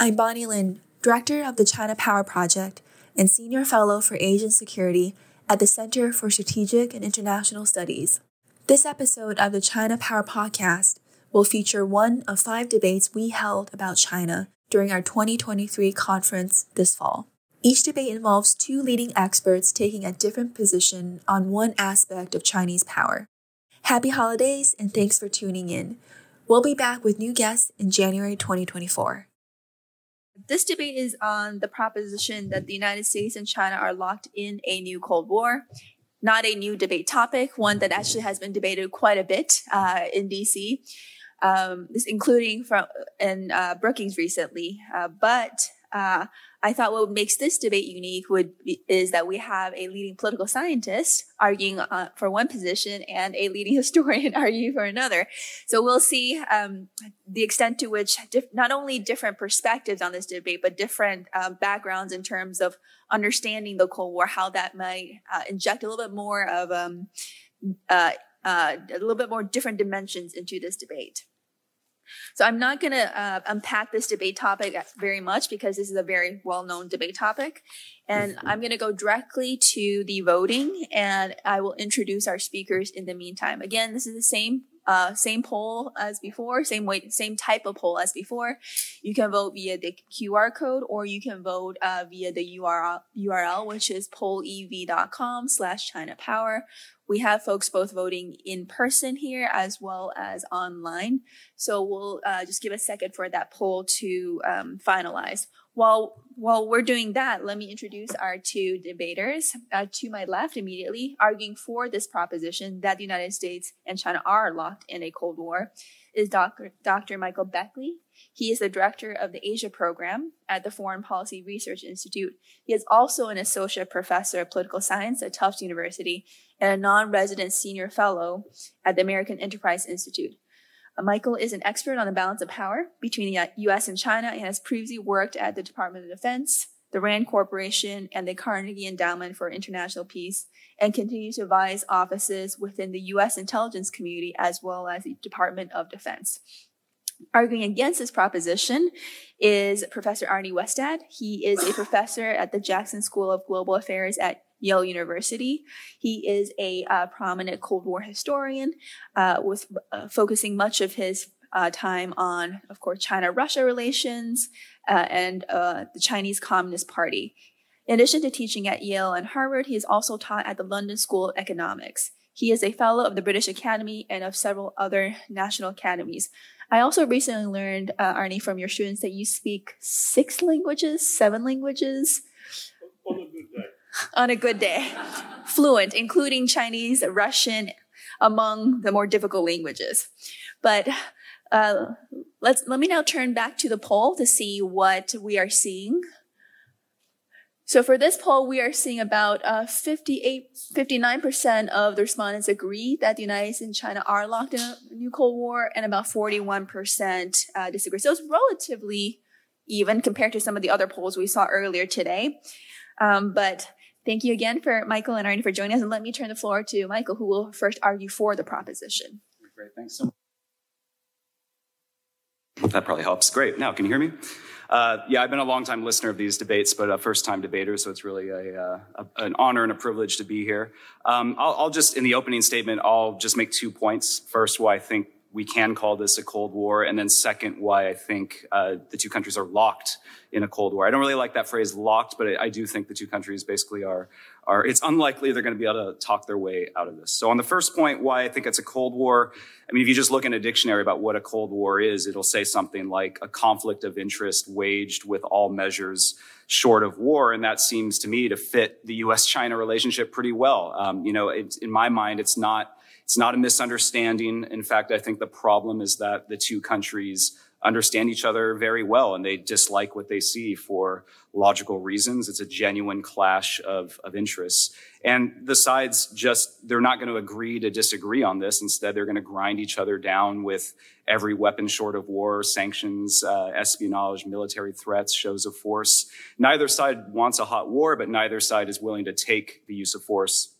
I'm Bonny Lin, Director of the China Power Project and Senior Fellow for Asian Security at the Center for Strategic and International Studies. This episode of the China Power Podcast will feature one of five debates we held about China during our 2023 conference this fall. Each debate involves two leading experts taking a different position on one aspect of Chinese power. Happy holidays and thanks for tuning in. We'll be back with new guests in January 2024. This debate is on the proposition that the United States and China are locked in a new Cold War. Not a new debate topic, one that actually has been debated quite a bit uh, in DC, um, including from in uh, Brookings recently. Uh, but uh, I thought what makes this debate unique would be, is that we have a leading political scientist arguing uh, for one position and a leading historian arguing for another. So we'll see um, the extent to which not only different perspectives on this debate, but different um, backgrounds in terms of understanding the Cold War, how that might uh, inject a little bit more of um, uh, uh, a little bit more different dimensions into this debate. So I'm not going to uh, unpack this debate topic very much because this is a very well-known debate topic. And mm-hmm. I'm going to go directly to the voting and I will introduce our speakers in the meantime. Again, this is the same uh, same poll as before, same way, same type of poll as before. You can vote via the QR code or you can vote uh, via the URL, URL, which is pollev.com slash China Power. We have folks both voting in person here as well as online. So we'll uh, just give a second for that poll to um, finalize. While while we're doing that, let me introduce our two debaters. Uh, to my left, immediately arguing for this proposition that the United States and China are locked in a Cold War, is Dr. Dr. Michael Beckley. He is the director of the Asia program at the Foreign Policy Research Institute. He is also an associate professor of political science at Tufts University and a non-resident senior fellow at the American Enterprise Institute. Uh, Michael is an expert on the balance of power between the U.S. and China and has previously worked at the Department of Defense, the RAND Corporation, and the Carnegie Endowment for International Peace, and continues to advise offices within the U.S. intelligence community as well as the Department of Defense. Arguing against this proposition is Professor Arne Westad. He is a professor at the Jackson School of Global Affairs at Yale University. He is a uh, prominent Cold War historian, uh, with uh, focusing much of his uh, time on, of course, China-Russia relations uh, and uh, the Chinese Communist Party. In addition to teaching at Yale and Harvard, he has also taught at the London School of Economics. He is a fellow of the British Academy and of several other national academies. I also recently learned, Arne, from your students that you speak six languages, seven languages. On a good day on a good day. Fluent, including Chinese, Russian, among the more difficult languages. But uh, let's let me now turn back to the poll to see what we are seeing. So for this poll, we are seeing about uh, 58, 59% of the respondents agree that the United States and China are locked in a new Cold War, and about 41% uh, disagree. So it's relatively even compared to some of the other polls we saw earlier today. Um, but Thank you again for Michael and Arne for joining us. And let me turn the floor to Michael, who will first argue for the proposition. Great. Thanks so much. That probably helps. Great. Now, can you hear me? Uh, yeah, I've been a long time listener of these debates, but a first time debater, so it's really a, uh, a, an honor and a privilege to be here. Um, I'll, I'll, just, in the opening statement, I'll just make two points. First, why I think we can call this a Cold War, and then second, why I think uh, the two countries are locked in a Cold War. I don't really like that phrase locked, but I, I do think the two countries basically are, are, it's unlikely they're going to be able to talk their way out of this. So on the first point, why I think it's a Cold War, I mean, if you just look in a dictionary about what a Cold War is, it'll say something like a conflict of interest waged with all measures short of war. And that seems to me to fit the U.S.-China relationship pretty well. Um, you know, in my mind, it's not it's not a misunderstanding. In fact, I think the problem is that the two countries understand each other very well and they dislike what they see for logical reasons. It's a genuine clash of, of interests. And the sides just, they're not going to agree to disagree on this. Instead, they're going to grind each other down with every weapon short of war, sanctions, uh, espionage, military threats, shows of force. Neither side wants a hot war, but neither side is willing to take the use of force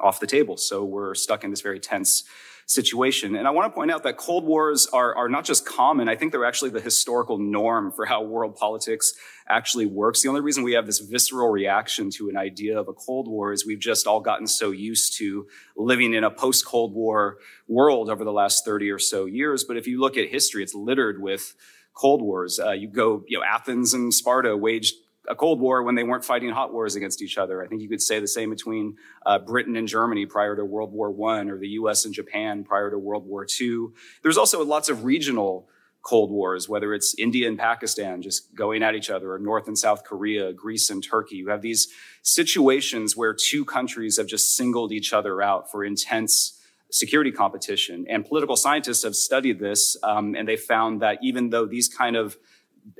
off the table. So we're stuck in this very tense situation. And I want to point out that Cold Wars are, are not just common. I think they're actually the historical norm for how world politics actually works. The only reason we have this visceral reaction to an idea of a Cold War is we've just all gotten so used to living in a post Cold War world over the last 30 or so years. But if you look at history, it's littered with Cold Wars. Uh, you go, you know, Athens and Sparta waged a Cold War when they weren't fighting hot wars against each other. I think you could say the same between uh, Britain and Germany prior to World War One, or the U.S. and Japan prior to World War Two. There's also lots of regional Cold Wars, whether it's India and Pakistan just going at each other, or North and South Korea, Greece and Turkey. You have these situations where two countries have just singled each other out for intense security competition. And political scientists have studied this, um, and they found that even though these kind of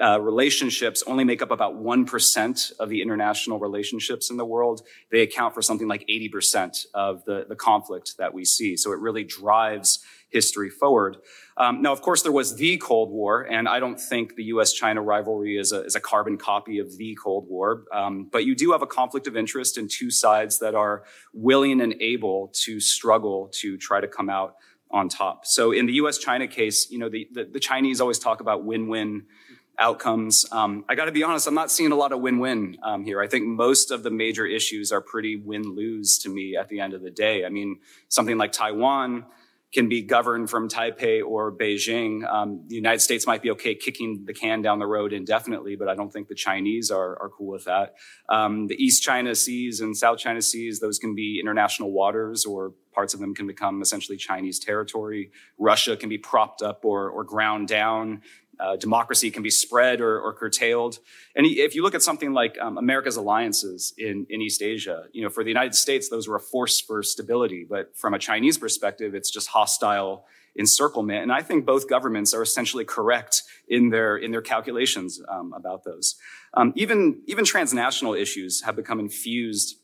uh, relationships only make up about 1% of the international relationships in the world. They account for something like 80% of the, the conflict that we see. So it really drives history forward. Um, now, of course, there was the Cold War, and I don't think the US China rivalry is a, is a, carbon copy of the Cold War. Um, but you do have a conflict of interest in two sides that are willing and able to struggle to try to come out on top. So in the US China case, you know, the, the, the Chinese always talk about win win outcomes. Um, I got to be honest, I'm not seeing a lot of win-win um, here. I think most of the major issues are pretty win-lose to me at the end of the day. I mean, something like Taiwan can be governed from Taipei or Beijing. Um, the United States might be okay kicking the can down the road indefinitely, but I don't think the Chinese are, are cool with that. Um, the East China Seas and South China Seas, those can be international waters or parts of them can become essentially Chinese territory. Russia can be propped up or, or ground down uh, democracy can be spread or, or, curtailed. And if you look at something like um, America's alliances in, in East Asia, you know, for the United States, those were a force for stability. But from a Chinese perspective, it's just hostile encirclement. And I think both governments are essentially correct in their, in their calculations um, about those. Um, even, even transnational issues have become infused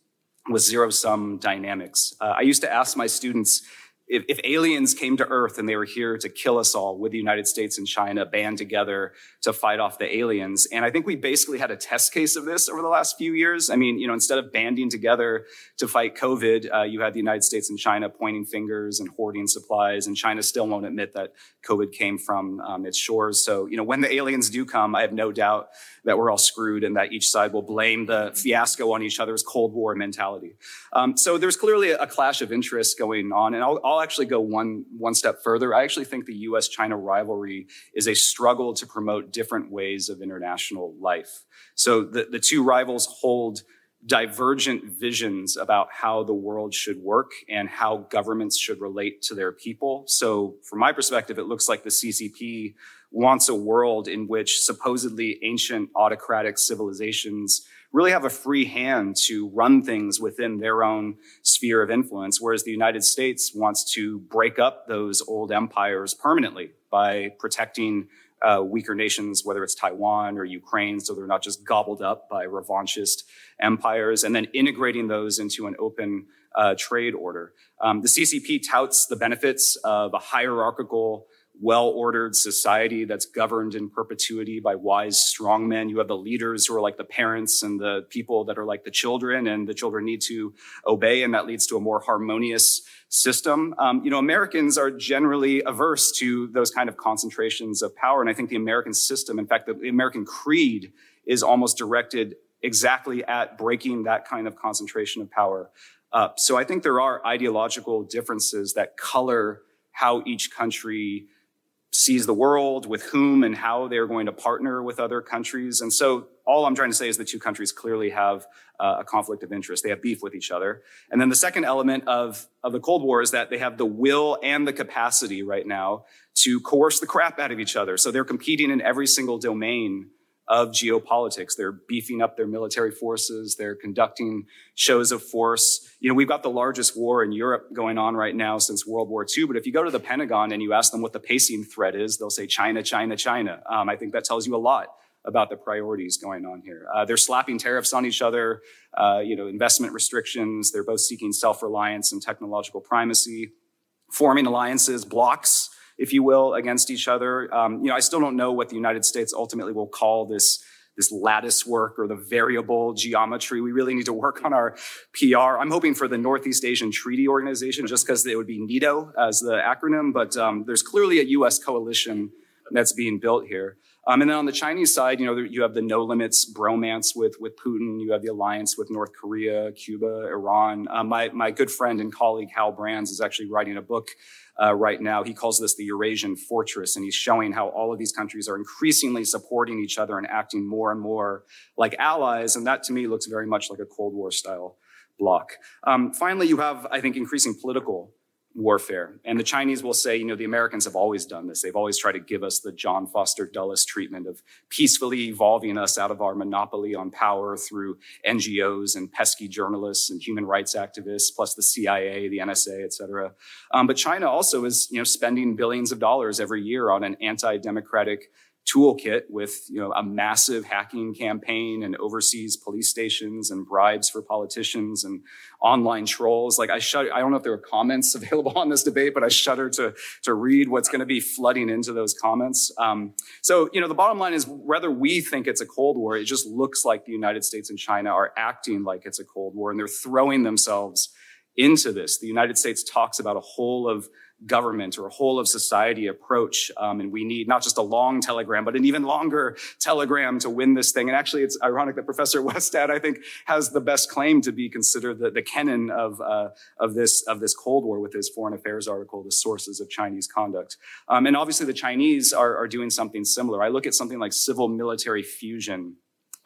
with zero sum dynamics. Uh, I used to ask my students, if, if, aliens came to Earth and they were here to kill us all would the United States and China band together to fight off the aliens. And I think we basically had a test case of this over the last few years. I mean, you know, instead of banding together to fight COVID, uh, you had the United States and China pointing fingers and hoarding supplies. And China still won't admit that COVID came from um, its shores. So, you know, when the aliens do come, I have no doubt that we're all screwed and that each side will blame the fiasco on each other's Cold War mentality. Um, so there's clearly a, clash of interests going on. And I'll, I'll actually go one, one step further. I actually think the US China rivalry is a struggle to promote different ways of international life. So the, the two rivals hold divergent visions about how the world should work and how governments should relate to their people. So from my perspective, it looks like the CCP wants a world in which supposedly ancient autocratic civilizations really have a free hand to run things within their own sphere of influence, whereas the United States wants to break up those old empires permanently by protecting uh, weaker nations, whether it's Taiwan or Ukraine, so they're not just gobbled up by revanchist empires, and then integrating those into an open uh, trade order. Um, the CCP touts the benefits of a hierarchical well-ordered society that's governed in perpetuity by wise strong men. You have the leaders who are like the parents and the people that are like the children and the children need to obey. And that leads to a more harmonious system. Um, you know, Americans are generally averse to those kind of concentrations of power. And I think the American system, in fact, the American creed is almost directed exactly at breaking that kind of concentration of power up. So I think there are ideological differences that color how each country sees the world, with whom and how they're going to partner with other countries. And so all I'm trying to say is the two countries clearly have uh, a conflict of interest. They have beef with each other. And then the second element of, of the Cold War is that they have the will and the capacity right now to coerce the crap out of each other. So they're competing in every single domain of geopolitics. They're beefing up their military forces. They're conducting shows of force. You know, we've got the largest war in Europe going on right now since World War II. But if you go to the Pentagon and you ask them what the pacing threat is, they'll say China, China, China. Um, I think that tells you a lot about the priorities going on here. Uh, they're slapping tariffs on each other, uh, you know, investment restrictions. They're both seeking self-reliance and technological primacy, forming alliances, blocks if you will, against each other. Um, you know, I still don't know what the United States ultimately will call this this lattice work or the variable geometry. We really need to work on our PR. I'm hoping for the Northeast Asian Treaty Organization, just because it would be NEATO as the acronym, but um, there's clearly a U.S. coalition that's being built here. Um, and then on the Chinese side, you know, you have the no limits bromance with, with Putin. You have the alliance with North Korea, Cuba, Iran. Um, my, my good friend and colleague Hal Brands is actually writing a book uh, right now. He calls this the Eurasian fortress, and he's showing how all of these countries are increasingly supporting each other and acting more and more like allies. And that to me looks very much like a Cold War style bloc. Um, finally, you have, I think, increasing political warfare. And the Chinese will say, you know, the Americans have always done this. They've always tried to give us the John Foster Dulles treatment of peacefully evolving us out of our monopoly on power through NGOs and pesky journalists and human rights activists, plus the CIA, the NSA, et cetera. Um, but China also is, you know, spending billions of dollars every year on an anti-democratic toolkit with you know a massive hacking campaign and overseas police stations and bribes for politicians and online trolls. Like i shudder i don't know if there are comments available on this debate but i shudder to to read what's going to be flooding into those comments. Um, so you know the bottom line is whether we think it's a cold war it just looks like the united states and china are acting like it's a cold war and they're throwing themselves into this. The united states talks about a whole of government or whole of society approach. Um, and we need not just a long telegram, but an even longer telegram to win this thing. And actually, it's ironic that Professor Westad, I think, has the best claim to be considered the, the Kennan of, uh, of this, of this Cold War with his foreign affairs article, The Sources of Chinese Conduct. Um, and obviously the Chinese are, are doing something similar. I look at something like civil military fusion,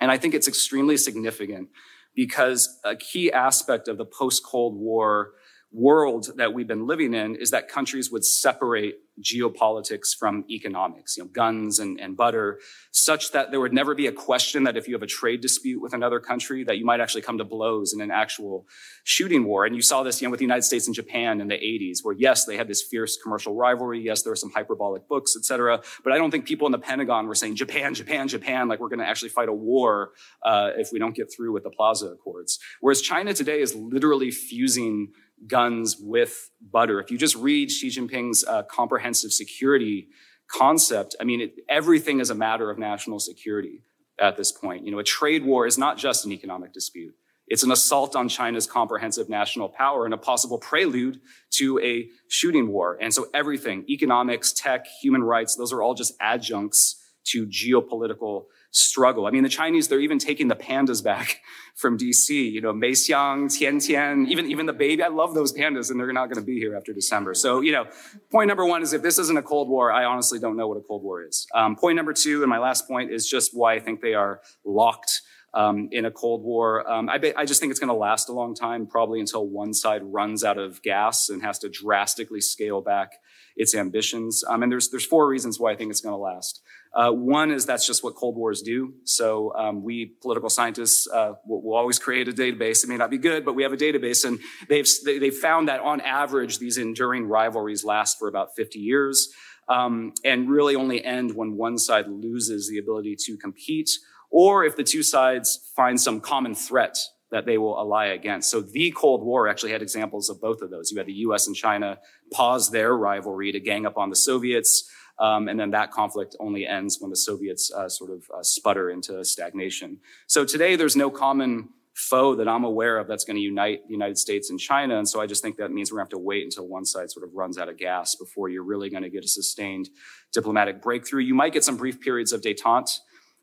and I think it's extremely significant because a key aspect of the post Cold War world that we've been living in is that countries would separate geopolitics from economics, you know, guns and, and butter, such that there would never be a question that if you have a trade dispute with another country, that you might actually come to blows in an actual shooting war. And you saw this, you know, with the United States and Japan in the 80s, where yes, they had this fierce commercial rivalry. Yes, there were some hyperbolic books, et cetera. But I don't think people in the Pentagon were saying, Japan, Japan, Japan, like we're going to actually fight a war uh, if we don't get through with the Plaza Accords. Whereas China today is literally fusing guns with butter. If you just read Xi Jinping's uh, comprehensive security concept, I mean, it, everything is a matter of national security at this point. You know, a trade war is not just an economic dispute. It's an assault on China's comprehensive national power and a possible prelude to a shooting war. And so everything, economics, tech, human rights, those are all just adjuncts to geopolitical struggle. I mean, the Chinese, they're even taking the pandas back from DC, you know, Mei Xiang, Tian Tian, even, even the baby. I love those pandas and they're not going to be here after December. So, you know, point number one is if this isn't a Cold War, I honestly don't know what a Cold War is. Um, point number two, and my last point is just why I think they are locked um, in a Cold War. Um, I, I, just think it's going to last a long time, probably until one side runs out of gas and has to drastically scale back its ambitions. Um, and there's there's four reasons why I think it's going to last. Uh, one is that's just what Cold Wars do. So um, we political scientists uh, will, will, always create a database. It may not be good, but we have a database, and they've they've found that on average these enduring rivalries last for about 50 years, um, and really only end when one side loses the ability to compete, or if the two sides find some common threat that they will ally against. So the Cold War actually had examples of both of those. You had the U.S. and China pause their rivalry to gang up on the Soviets. Um, and then that conflict only ends when the Soviets uh, sort of uh, sputter into stagnation. So today there's no common foe that I'm aware of that's going to unite the United States and China. And so I just think that means we're going to have to wait until one side sort of runs out of gas before you're really going to get a sustained diplomatic breakthrough. You might get some brief periods of detente.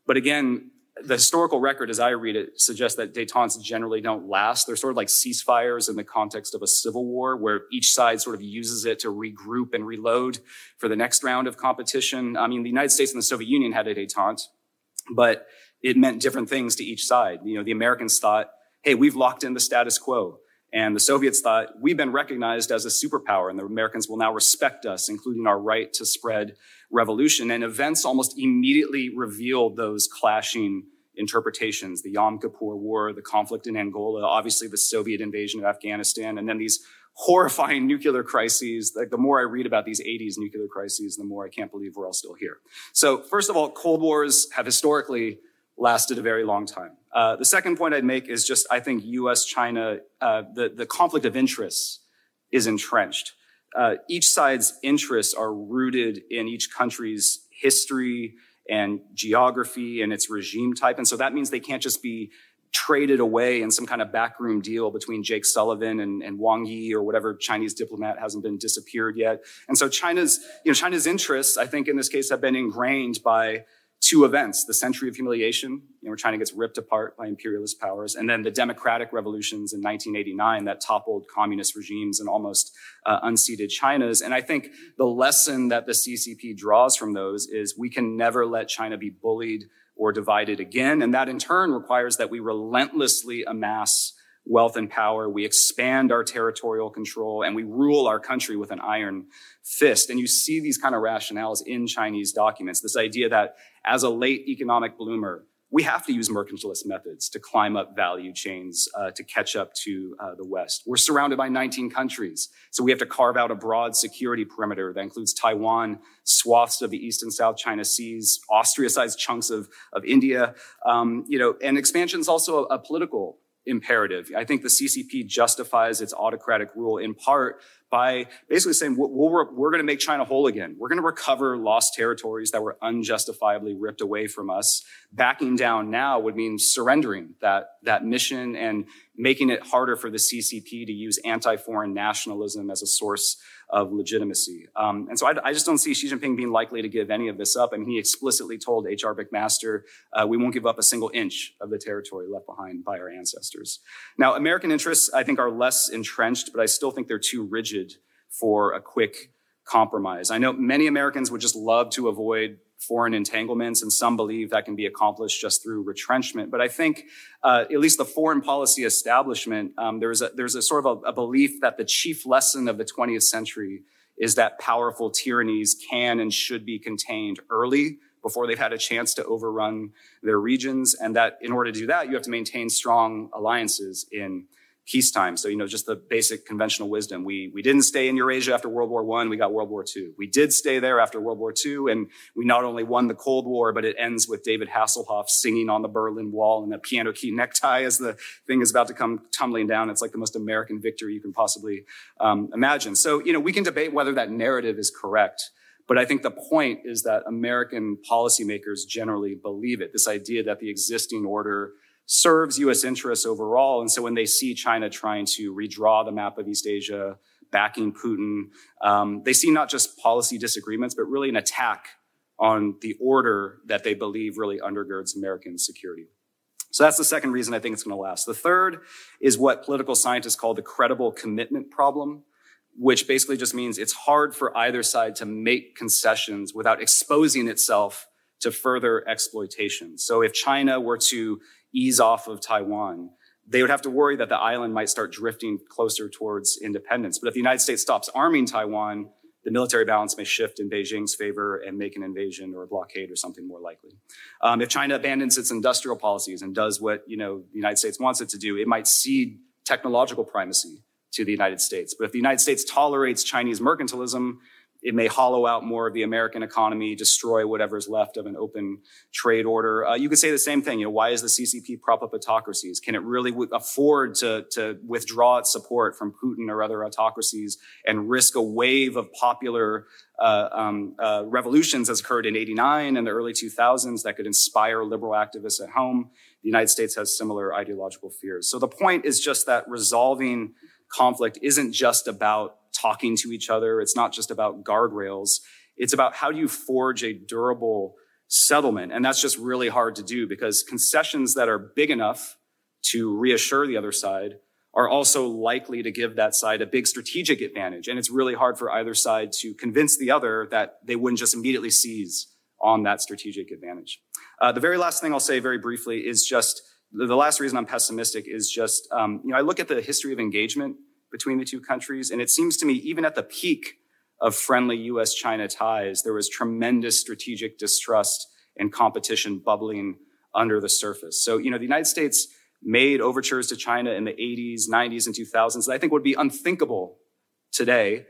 But again, the historical record, as I read it, suggests that detentes generally don't last. They're sort of like ceasefires in the context of a civil war, where each side sort of uses it to regroup and reload for the next round of competition. I mean, the United States and the Soviet Union had a detente, but it meant different things to each side. You know, the Americans thought, hey, we've locked in the status quo. And the Soviets thought, we've been recognized as a superpower, and the Americans will now respect us, including our right to spread revolution. And events almost immediately revealed those clashing interpretations the Yom Kippur War, the conflict in Angola, obviously the Soviet invasion of Afghanistan, and then these horrifying nuclear crises. Like the more I read about these 80s nuclear crises, the more I can't believe we're all still here. So, first of all, Cold Wars have historically lasted a very long time. Uh, the second point I'd make is just I think US China, uh, the, the conflict of interests is entrenched uh, each side's interests are rooted in each country's history and geography and its regime type. And so that means they can't just be traded away in some kind of backroom deal between Jake Sullivan and, and Wang Yi or whatever Chinese diplomat hasn't been disappeared yet. And so China's, you know, China's interests, I think in this case have been ingrained by two events, the century of humiliation, you know, where China gets ripped apart by imperialist powers, and then the democratic revolutions in 1989 that toppled communist regimes and almost uh, unseated China's. And I think the lesson that the CCP draws from those is we can never let China be bullied or divided again. And that in turn requires that we relentlessly amass wealth and power. We expand our territorial control and we rule our country with an iron fist. And you see these kind of rationales in Chinese documents. This idea that as a late economic bloomer, we have to use mercantilist methods to climb up value chains uh, to catch up to uh, the West. We're surrounded by 19 countries, so we have to carve out a broad security perimeter that includes Taiwan, swaths of the East and South China Seas, Austria-sized chunks of, of India. Um, you know, and expansion is also a, a political imperative. I think the CCP justifies its autocratic rule in part by basically saying we're, we're, going to make China whole again. We're going to recover lost territories that were unjustifiably ripped away from us. Backing down now would mean surrendering that, that mission and making it harder for the CCP to use anti-foreign nationalism as a source of legitimacy. Um, and so I, I, just don't see Xi Jinping being likely to give any of this up. I mean, he explicitly told H.R. McMaster, uh, we won't give up a single inch of the territory left behind by our ancestors. Now, American interests, I think, are less entrenched, but I still think they're too rigid for a quick compromise. I know many Americans would just love to avoid foreign entanglements, and some believe that can be accomplished just through retrenchment. But I think, uh, at least the foreign policy establishment, um, there's a there's a sort of a, a belief that the chief lesson of the 20th century is that powerful tyrannies can and should be contained early before they've had a chance to overrun their regions, and that in order to do that, you have to maintain strong alliances in peacetime. So, you know, just the basic conventional wisdom. We, we didn't stay in Eurasia after World War One. We got World War Two. We did stay there after World War Two. And we not only won the Cold War, but it ends with David Hasselhoff singing on the Berlin Wall and a piano key necktie as the thing is about to come tumbling down. It's like the most American victory you can possibly um, imagine. So, you know, we can debate whether that narrative is correct. But I think the point is that American policymakers generally believe it. This idea that the existing order serves U.S. interests overall. And so when they see China trying to redraw the map of East Asia, backing Putin, um, they see not just policy disagreements, but really an attack on the order that they believe really undergirds American security. So that's the second reason I think it's going to last. The third is what political scientists call the credible commitment problem, which basically just means it's hard for either side to make concessions without exposing itself to further exploitation. So if China were to ease off of Taiwan, they would have to worry that the island might start drifting closer towards independence. But if the United States stops arming Taiwan, the military balance may shift in Beijing's favor and make an invasion or a blockade or something more likely. Um, if China abandons its industrial policies and does what you know the United States wants it to do, it might cede technological primacy to the United States. But if the United States tolerates Chinese mercantilism, it may hollow out more of the American economy, destroy whatever's left of an open trade order. Uh, you could say the same thing. You know, why is the CCP prop up autocracies? Can it really w- afford to, to withdraw its support from Putin or other autocracies and risk a wave of popular uh, um, uh, revolutions as occurred in 89 and the early 2000s that could inspire liberal activists at home? The United States has similar ideological fears. So the point is just that resolving conflict isn't just about talking to each other. It's not just about guardrails. It's about how do you forge a durable settlement? And that's just really hard to do because concessions that are big enough to reassure the other side are also likely to give that side a big strategic advantage. And it's really hard for either side to convince the other that they wouldn't just immediately seize on that strategic advantage. Uh, the very last thing I'll say very briefly is just the last reason I'm pessimistic is just, um, you know, I look at the history of engagement between the two countries. And it seems to me, even at the peak of friendly US China ties, there was tremendous strategic distrust and competition bubbling under the surface. So, you know, the United States made overtures to China in the 80s, 90s, and 2000s that I think would be unthinkable today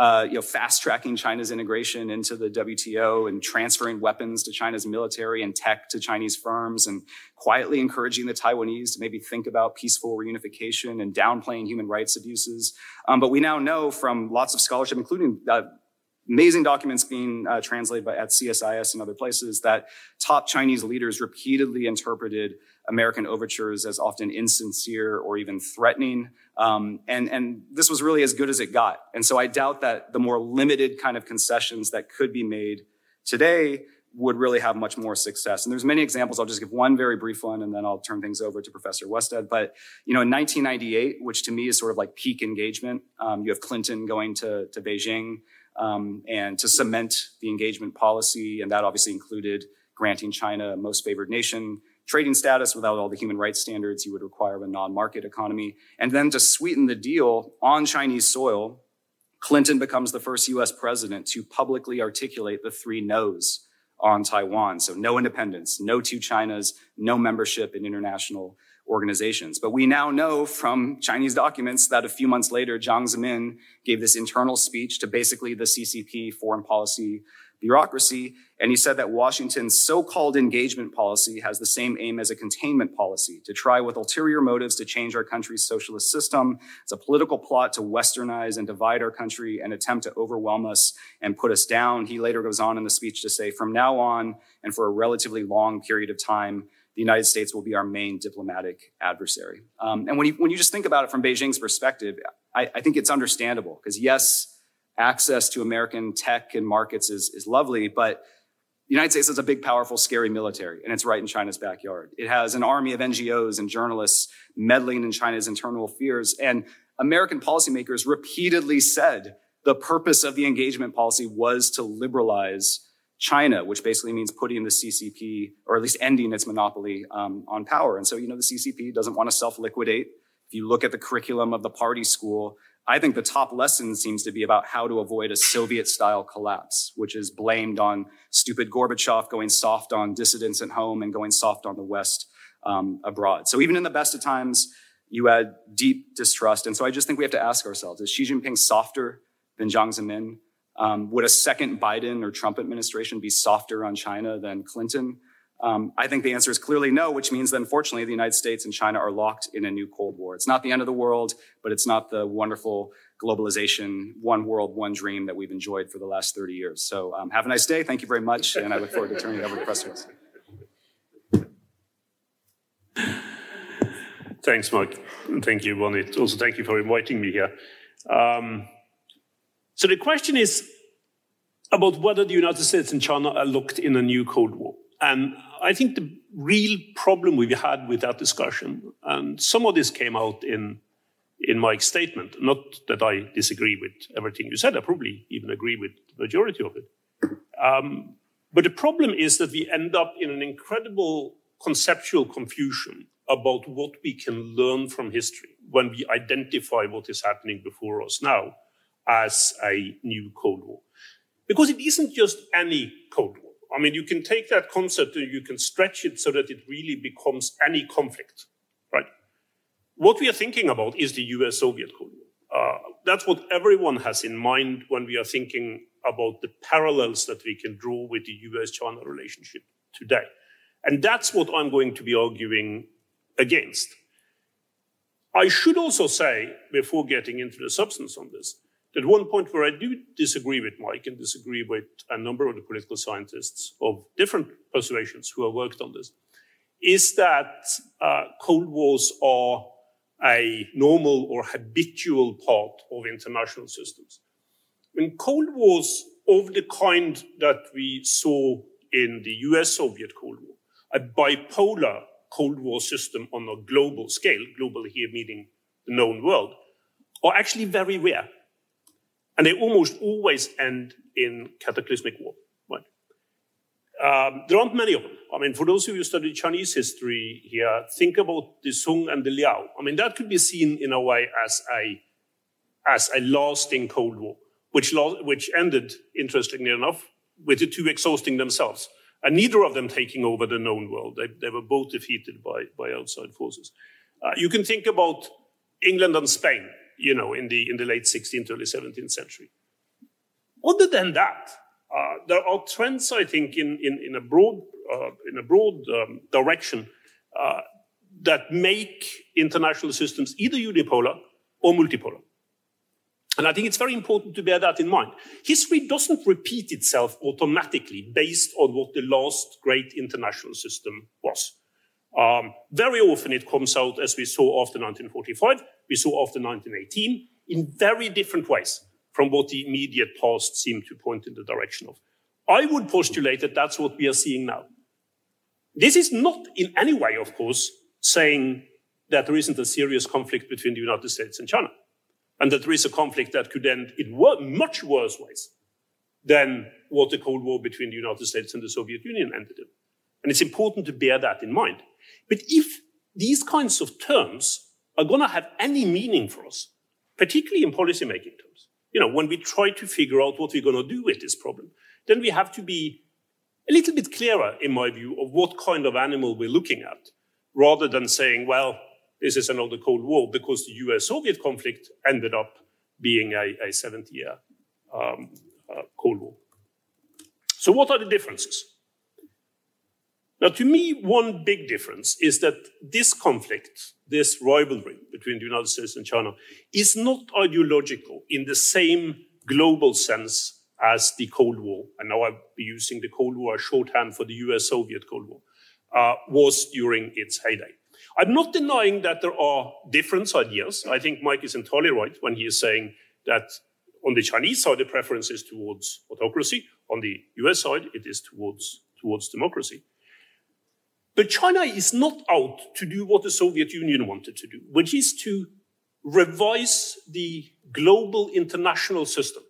uh, you know, fast tracking China's integration into the WTO and transferring weapons to China's military and tech to Chinese firms and quietly encouraging the Taiwanese to maybe think about peaceful reunification and downplaying human rights abuses. Um, but we now know from lots of scholarship, including uh, amazing documents being uh, translated by, at CSIS and other places that top Chinese leaders repeatedly interpreted American overtures as often insincere or even threatening. Um, and, and this was really as good as it got. And so I doubt that the more limited kind of concessions that could be made today would really have much more success. And there's many examples. I'll just give one very brief one and then I'll turn things over to Professor Westad. But, you know, in 1998, which to me is sort of like peak engagement, um, you have Clinton going to, to Beijing um, and to cement the engagement policy. And that obviously included granting China most favored nation trading status without all the human rights standards you would require of a non-market economy. And then to sweeten the deal on Chinese soil, Clinton becomes the first US president to publicly articulate the three no's on Taiwan. So no independence, no two Chinas, no membership in international organizations. But we now know from Chinese documents that a few months later, Jiang Zemin gave this internal speech to basically the CCP foreign policy bureaucracy. And he said that Washington's so-called engagement policy has the same aim as a containment policy to try with ulterior motives to change our country's socialist system. It's a political plot to westernize and divide our country and attempt to overwhelm us and put us down. He later goes on in the speech to say, from now on and for a relatively long period of time, the United States will be our main diplomatic adversary. Um, and when you, when you just think about it from Beijing's perspective, I, I think it's understandable because yes, access to American tech and markets is, is lovely, but the United States has a big, powerful, scary military, and it's right in China's backyard. It has an army of NGOs and journalists meddling in China's internal affairs. And American policymakers repeatedly said the purpose of the engagement policy was to liberalize China, which basically means putting the CCP, or at least ending its monopoly um, on power. And so, you know, the CCP doesn't want to self liquidate. If you look at the curriculum of the party school, I think the top lesson seems to be about how to avoid a Soviet style collapse, which is blamed on stupid Gorbachev going soft on dissidents at home and going soft on the West um, abroad. So even in the best of times, you had deep distrust. And so I just think we have to ask ourselves, is Xi Jinping softer than Jiang Zemin? Um, would a second Biden or Trump administration be softer on China than Clinton? Um, I think the answer is clearly no, which means that unfortunately the United States and China are locked in a new Cold War. It's not the end of the world, but it's not the wonderful globalization, one world, one dream that we've enjoyed for the last 30 years. So um, have a nice day. Thank you very much. And I look forward to turning it over to questions. Thanks, Mike. Thank you, Ronit. Also, thank you for inviting me here. Um, so the question is about whether the United States and China are locked in a new Cold War. And I think the real problem we had with that discussion, and some of this came out in in Mike's statement. Not that I disagree with everything you said. I probably even agree with the majority of it. Um, but the problem is that we end up in an incredible conceptual confusion about what we can learn from history when we identify what is happening before us now as a new Cold War. Because it isn't just any Cold War. I mean, you can take that concept and you can stretch it so that it really becomes any conflict, right? What we are thinking about is the US Soviet Cold War. Uh, that's what everyone has in mind when we are thinking about the parallels that we can draw with the US China relationship today. And that's what I'm going to be arguing against. I should also say, before getting into the substance on this, at one point where I do disagree with Mike and disagree with a number of the political scientists of different persuasions who have worked on this, is that uh, Cold Wars are a normal or habitual part of international systems. When Cold Wars of the kind that we saw in the US Soviet Cold War, a bipolar Cold War system on a global scale, global here meaning the known world, are actually very rare. And they almost always end in cataclysmic war. Right? Um, there aren't many of them. I mean, for those of you who study Chinese history here, think about the Song and the Liao. I mean, that could be seen in a way as a, as a lasting Cold War, which, which ended, interestingly enough, with the two exhausting themselves and neither of them taking over the known world. They, they were both defeated by, by outside forces. Uh, you can think about England and Spain you know, in the, in the late 16th, early 17th century. Other than that, uh, there are trends, I think, in, in, in a broad, uh, in a broad um, direction uh, that make international systems either unipolar or multipolar. And I think it's very important to bear that in mind. History doesn't repeat itself automatically based on what the last great international system was. Um, very often it comes out, as we saw after 1945, we saw after 1918, in very different ways from what the immediate past seemed to point in the direction of. I would postulate that that's what we are seeing now. This is not in any way, of course, saying that there isn't a serious conflict between the United States and China, and that there is a conflict that could end in much worse ways than what the Cold War between the United States and the Soviet Union ended in. And it's important to bear that in mind. But if these kinds of terms are going to have any meaning for us, particularly in policymaking terms, you know, when we try to figure out what we're going to do with this problem, then we have to be a little bit clearer, in my view, of what kind of animal we're looking at, rather than saying, well, this is another Cold War because the US Soviet conflict ended up being a, a 70 year um, uh, Cold War. So, what are the differences? Now, to me, one big difference is that this conflict, this rivalry between the United States and China, is not ideological in the same global sense as the Cold War, and now I'll be using the Cold War shorthand for the US Soviet Cold War, uh, was during its heyday. I'm not denying that there are different ideas. I think Mike is entirely right when he is saying that on the Chinese side, the preference is towards autocracy. On the US side, it is towards, towards democracy. But China is not out to do what the Soviet Union wanted to do, which is to revise the global international system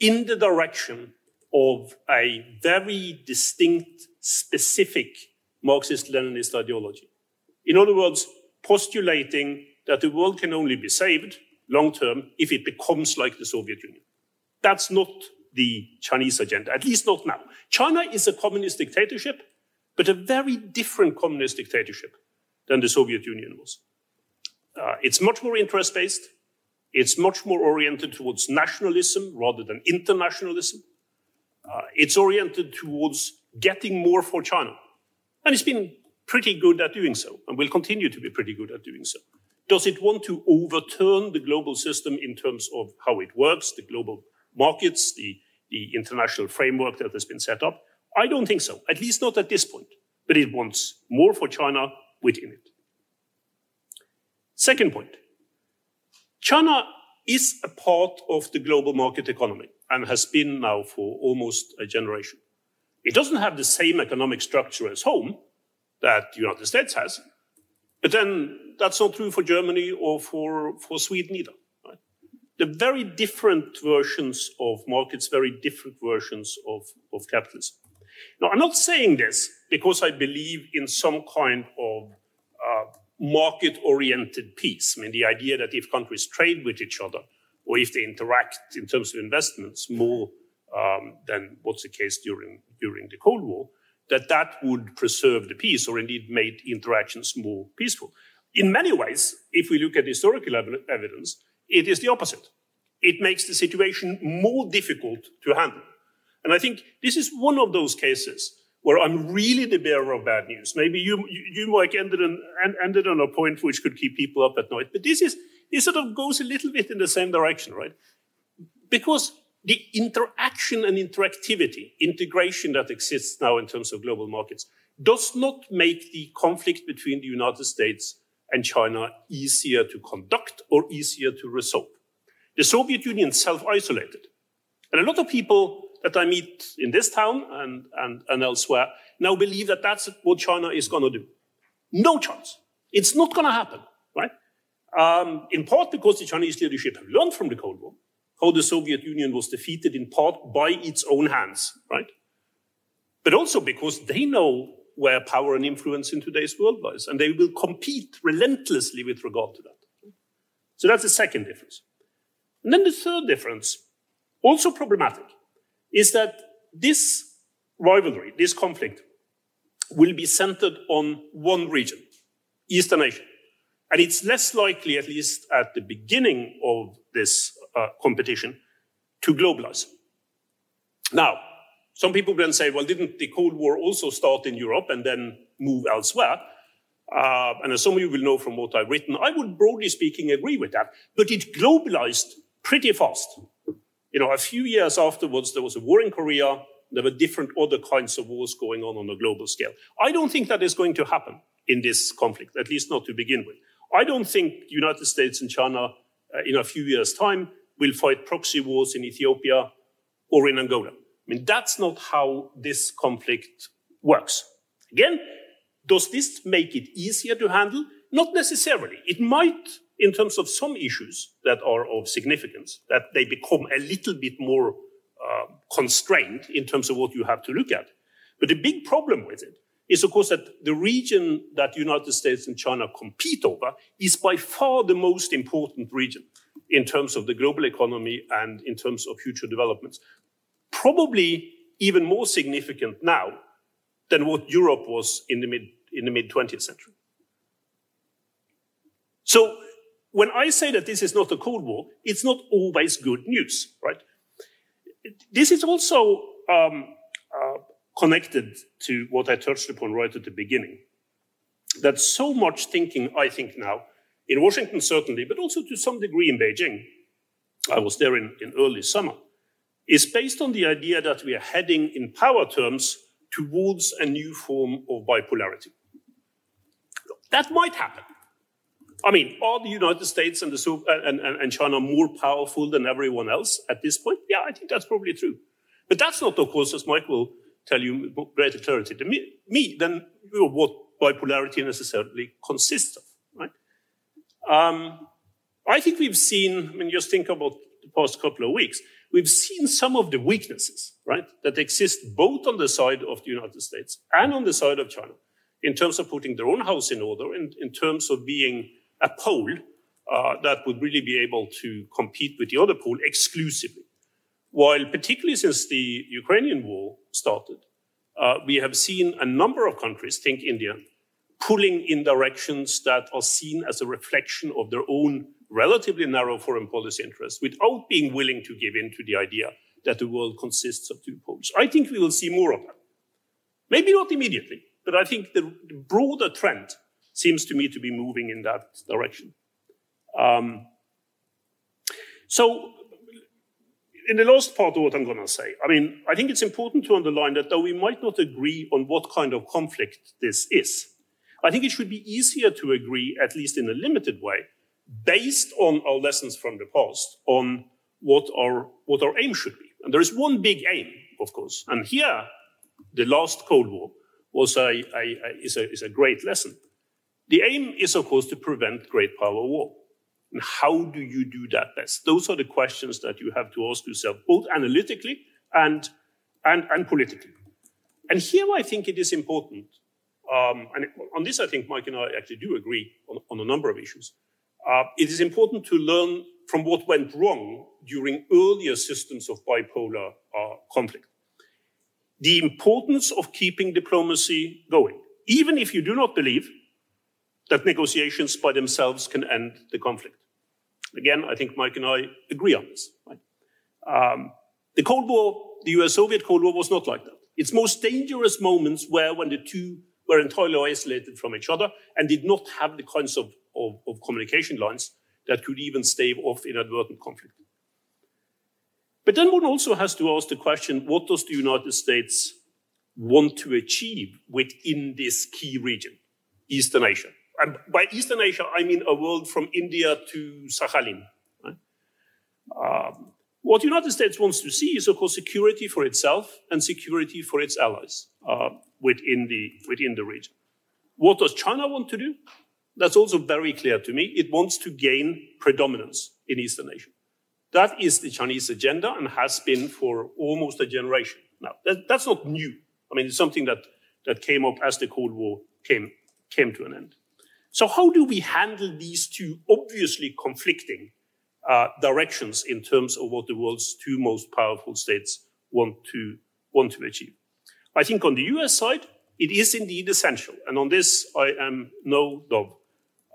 in the direction of a very distinct, specific Marxist Leninist ideology. In other words, postulating that the world can only be saved long term if it becomes like the Soviet Union. That's not the Chinese agenda, at least not now. China is a communist dictatorship, but a very different communist dictatorship than the Soviet Union was. Uh, it's much more interest based. It's much more oriented towards nationalism rather than internationalism. Uh, it's oriented towards getting more for China. And it's been pretty good at doing so and will continue to be pretty good at doing so. Does it want to overturn the global system in terms of how it works, the global markets, the, the international framework that has been set up? I don't think so, at least not at this point. But it wants more for China within it. Second point China is a part of the global market economy and has been now for almost a generation. It doesn't have the same economic structure as home that the United States has, but then that's not true for Germany or for, for Sweden either. Right? They're very different versions of markets, very different versions of, of capitalism. Now, I'm not saying this because I believe in some kind of uh, market oriented peace. I mean, the idea that if countries trade with each other or if they interact in terms of investments more um, than what's the case during, during the Cold War, that that would preserve the peace or indeed make interactions more peaceful. In many ways, if we look at historical ev evidence, it is the opposite. It makes the situation more difficult to handle. And I think this is one of those cases where I'm really the bearer of bad news. Maybe you, you, Mike, ended on, ended on a point which could keep people up at night. But this is, this sort of goes a little bit in the same direction, right? Because the interaction and interactivity, integration that exists now in terms of global markets, does not make the conflict between the United States and China easier to conduct or easier to resolve. The Soviet Union self-isolated. And a lot of people that I meet in this town and, and, and elsewhere now believe that that's what China is going to do. No chance. It's not going to happen, right? Um, in part because the Chinese leadership have learned from the Cold War how the Soviet Union was defeated in part by its own hands, right? But also because they know where power and influence in today's world lies, and they will compete relentlessly with regard to that. So that's the second difference. And then the third difference, also problematic, is that this rivalry, this conflict, will be centered on one region, Eastern Asia. And it's less likely, at least at the beginning of this uh, competition, to globalize. Now, some people then say, well, didn't the Cold War also start in Europe and then move elsewhere? Uh, and as some of you will know from what I've written, I would broadly speaking agree with that. But it globalized pretty fast. You know, a few years afterwards, there was a war in Korea. There were different other kinds of wars going on on a global scale. I don't think that is going to happen in this conflict, at least not to begin with. I don't think the United States and China uh, in a few years' time will fight proxy wars in Ethiopia or in Angola. I mean, that's not how this conflict works. Again, does this make it easier to handle? Not necessarily. It might, in terms of some issues that are of significance, that they become a little bit more uh, constrained in terms of what you have to look at. But the big problem with it is, of course, that the region that the United States and China compete over is by far the most important region in terms of the global economy and in terms of future developments. Probably even more significant now than what Europe was in the mid in the mid 20th century. So when I say that this is not a Cold War, it's not always good news, right? This is also um, uh, connected to what I touched upon right at the beginning. That so much thinking, I think now, in Washington certainly, but also to some degree in Beijing, I was there in, in early summer, is based on the idea that we are heading in power terms towards a new form of bipolarity. That might happen. I mean, are the United States and, the, and, and, and China more powerful than everyone else at this point? Yeah, I think that's probably true. But that's not, of course, as Mike will tell you greater clarity to me, me than you know, what bipolarity necessarily consists of, right? Um, I think we've seen, I mean, just think about the past couple of weeks, we've seen some of the weaknesses, right, that exist both on the side of the United States and on the side of China in terms of putting their own house in order and in terms of being a pole uh, that would really be able to compete with the other pole exclusively. While particularly since the Ukrainian war started, uh, we have seen a number of countries, think India, pulling in directions that are seen as a reflection of their own relatively narrow foreign policy interests without being willing to give in to the idea that the world consists of two poles. I think we will see more of that. Maybe not immediately, but I think the, broader trend seems to me to be moving in that direction. Um, so, in the last part of what I'm going to say, I mean, I think it's important to underline that though we might not agree on what kind of conflict this is, I think it should be easier to agree, at least in a limited way, based on our lessons from the past, on what our, what our aim should be. And there is one big aim, of course. And here, the last Cold War was a, a, a, is, a, is a great lesson. The aim is, of course, to prevent great power war. And how do you do that best? Those are the questions that you have to ask yourself, both analytically and, and, and politically. And here I think it is important, um, and on this I think Mike and I actually do agree on, on a number of issues. Uh, it is important to learn from what went wrong during earlier systems of bipolar uh, conflict the importance of keeping diplomacy going, even if you do not believe that negotiations by themselves can end the conflict. Again, I think Mike and I agree on this. Right? Um, the Cold War, the US Soviet Cold War was not like that. Its most dangerous moments were when the two were entirely isolated from each other and did not have the kinds of, of, of communication lines that could even stave off inadvertent conflict. But then one also has to ask the question, what does the United States want to achieve within this key region, Eastern Asia? And by Eastern Asia, I mean a world from India to Sakhalin. Um, what the United States wants to see is, of course, security for itself and security for its allies uh, within, the, within the region. What does China want to do? That's also very clear to me. It wants to gain predominance in Eastern Asia. That is the Chinese agenda and has been for almost a generation. Now, that, that's not new. I mean, it's something that, that came up as the Cold War came, came to an end. So how do we handle these two obviously conflicting uh, directions in terms of what the world's two most powerful states want to, want to achieve? I think on the US side, it is indeed essential. And on this, I am no dove.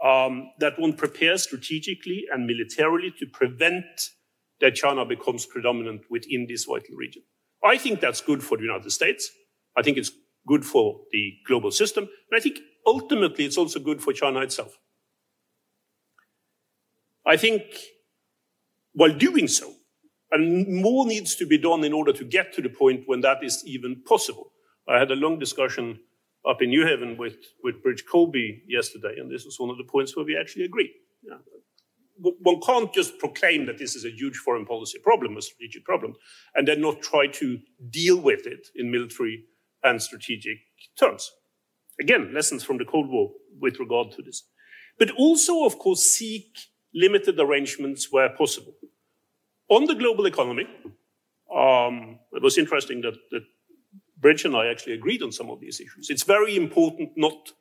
Um, that one prepares strategically and militarily to prevent that China becomes predominant within this vital region. I think that's good for the United States. I think it's good for the global system. And I think ultimately it's also good for China itself. I think while doing so, and more needs to be done in order to get to the point when that is even possible. I had a long discussion up in New Haven with, with Bridge Colby yesterday, and this was one of the points where we actually agreed. Yeah. One can't just proclaim that this is a huge foreign policy problem, a strategic problem, and then not try to deal with it in military and strategic terms. Again, lessons from the Cold War with regard to this. But also, of course, seek limited arrangements where possible. On the global economy, um, it was interesting that, that Bridge and I actually agreed on some of these issues. It's very important not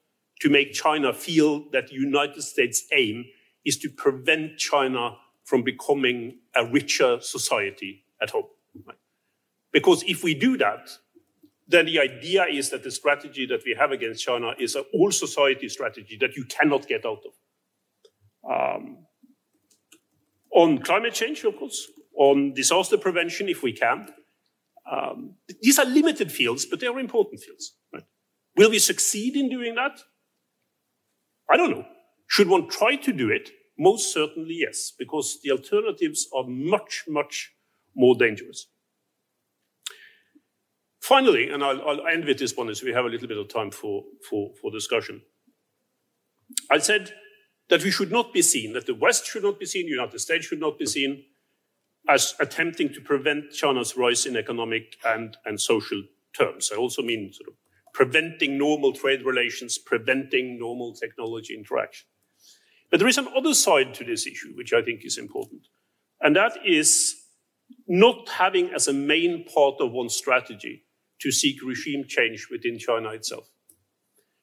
to make China feel that the United States' aim is to prevent China from becoming a richer society at home. Right? Because if we do that, then the idea is that the strategy that we have against China is an all society strategy that you cannot get out of. Um, on climate change, of course, on disaster prevention, if we can. Um, these are limited fields, but they are important fields. Right? Will we succeed in doing that? I don't know. Should one try to do it? Most certainly, yes, because the alternatives are much, much more dangerous. Finally, and I'll, I'll, end with this one as we have a little bit of time for, for, for discussion. I said that we should not be seen, that the West should not be seen, the United States should not be seen as attempting to prevent China's rise in economic and, and social terms. I also mean sort of preventing normal trade relations, preventing normal technology interaction. But there is an other side to this issue, which I think is important. And that is not having as a main part of one's strategy to seek regime change within China itself.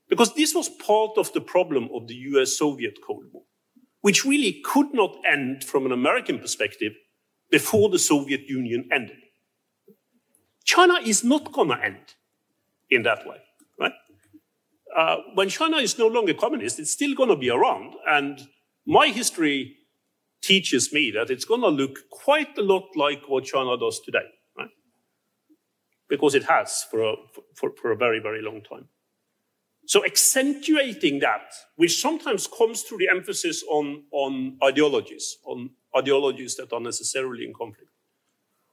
Because this was part of the problem of the US Soviet Cold War, which really could not end from an American perspective before the Soviet Union ended. China is not going to end in that way, right? Uh, when China is no longer communist, it's still going to be around. And my history teaches me that it's going to look quite a lot like what China does today? Because it has for a, for, for a very, very long time. So accentuating that, which sometimes comes through the emphasis on, on ideologies, on ideologies that are necessarily in conflict.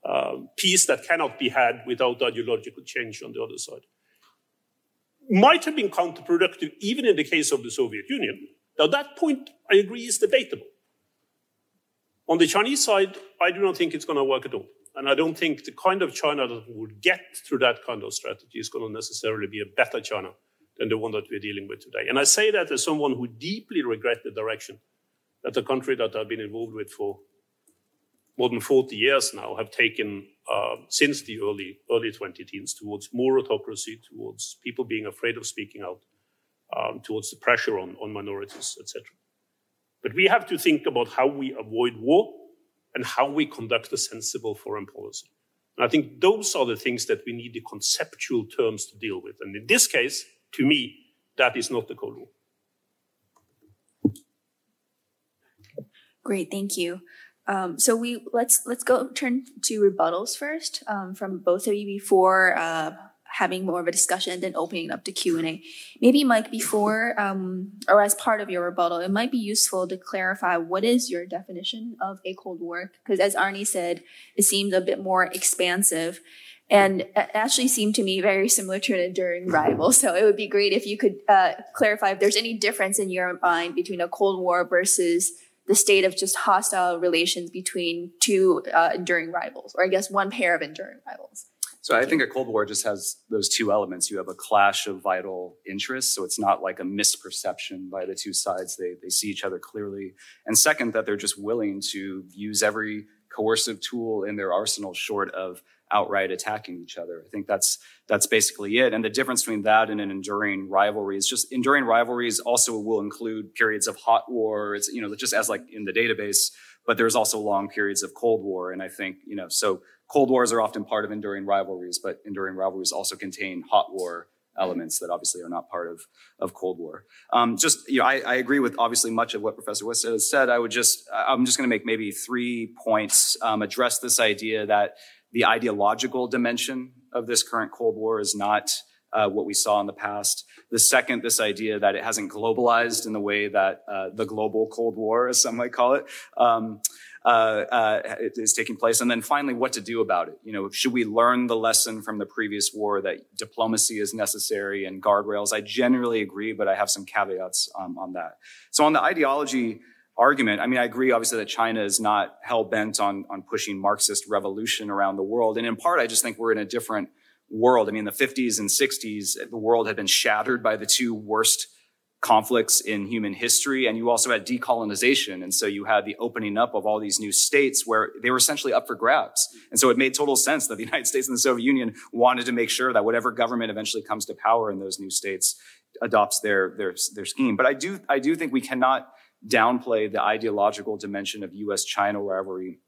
Uh, peace that cannot be had without ideological change on the other side. Might have been counterproductive even in the case of the Soviet Union. Now, that point, I agree, is debatable. On the Chinese side, I do not think it's going to work at all. And I don't think the kind of China that would get through that kind of strategy is going to necessarily be a better China than the one that we're dealing with today. And I say that as someone who deeply regret the direction that a country that I've been involved with for more than 40 years now have taken uh, since the early early 20 teens towards more autocracy, towards people being afraid of speaking out, um, towards the pressure on, on minorities, etc. But we have to think about how we avoid war and how we conduct a sensible foreign policy. And I think those are the things that we need the conceptual terms to deal with. And in this case, to me, that is not the Cold War. Great, thank you. Um, so we let's let's go turn to rebuttals first um, from both of you before uh, having more of a discussion then opening up to Q and A. Maybe Mike, before um, or as part of your rebuttal, it might be useful to clarify what is your definition of a Cold War because as Arne said, it seems a bit more expansive. And actually seemed to me very similar to an enduring rival. So it would be great if you could uh, clarify if there's any difference in your mind between a Cold War versus the state of just hostile relations between two uh, enduring rivals, or I guess one pair of enduring rivals. So I think a Cold War just has those two elements. You have a clash of vital interests, so it's not like a misperception by the two sides. They they see each other clearly. And second, that they're just willing to use every coercive tool in their arsenal short of outright attacking each other. I think that's that's basically it. And the difference between that and an enduring rivalry is just enduring rivalries also will include periods of hot war. It's you know just as like in the database, but there's also long periods of Cold War. And I think you know so Cold Wars are often part of enduring rivalries, but enduring rivalries also contain hot war elements that obviously are not part of, of Cold War. Um, just, you know, I, I, agree with obviously much of what Professor Westad has said. I would just, I'm just going to make maybe three points, um, address this idea that the ideological dimension of this current Cold War is not uh, what we saw in the past. The second, this idea that it hasn't globalized in the way that uh, the global Cold War, as some might call it. Um, is taking place, and then finally, what to do about it. You know, should we learn the lesson from the previous war that diplomacy is necessary and guardrails? I generally agree, but I have some caveats um, on that. So on the ideology argument, I mean, I agree obviously that China is not hell bent on on pushing Marxist revolution around the world, and in part, I just think we're in a different world. I mean, the 50s and 60s, the world had been shattered by the two worst conflicts in human history. And you also had decolonization. And so you had the opening up of all these new states where they were essentially up for grabs. And so it made total sense that the United States and the Soviet Union wanted to make sure that whatever government eventually comes to power in those new states adopts their, their, their scheme. But I do, I do think we cannot downplay the ideological dimension of US China rivalry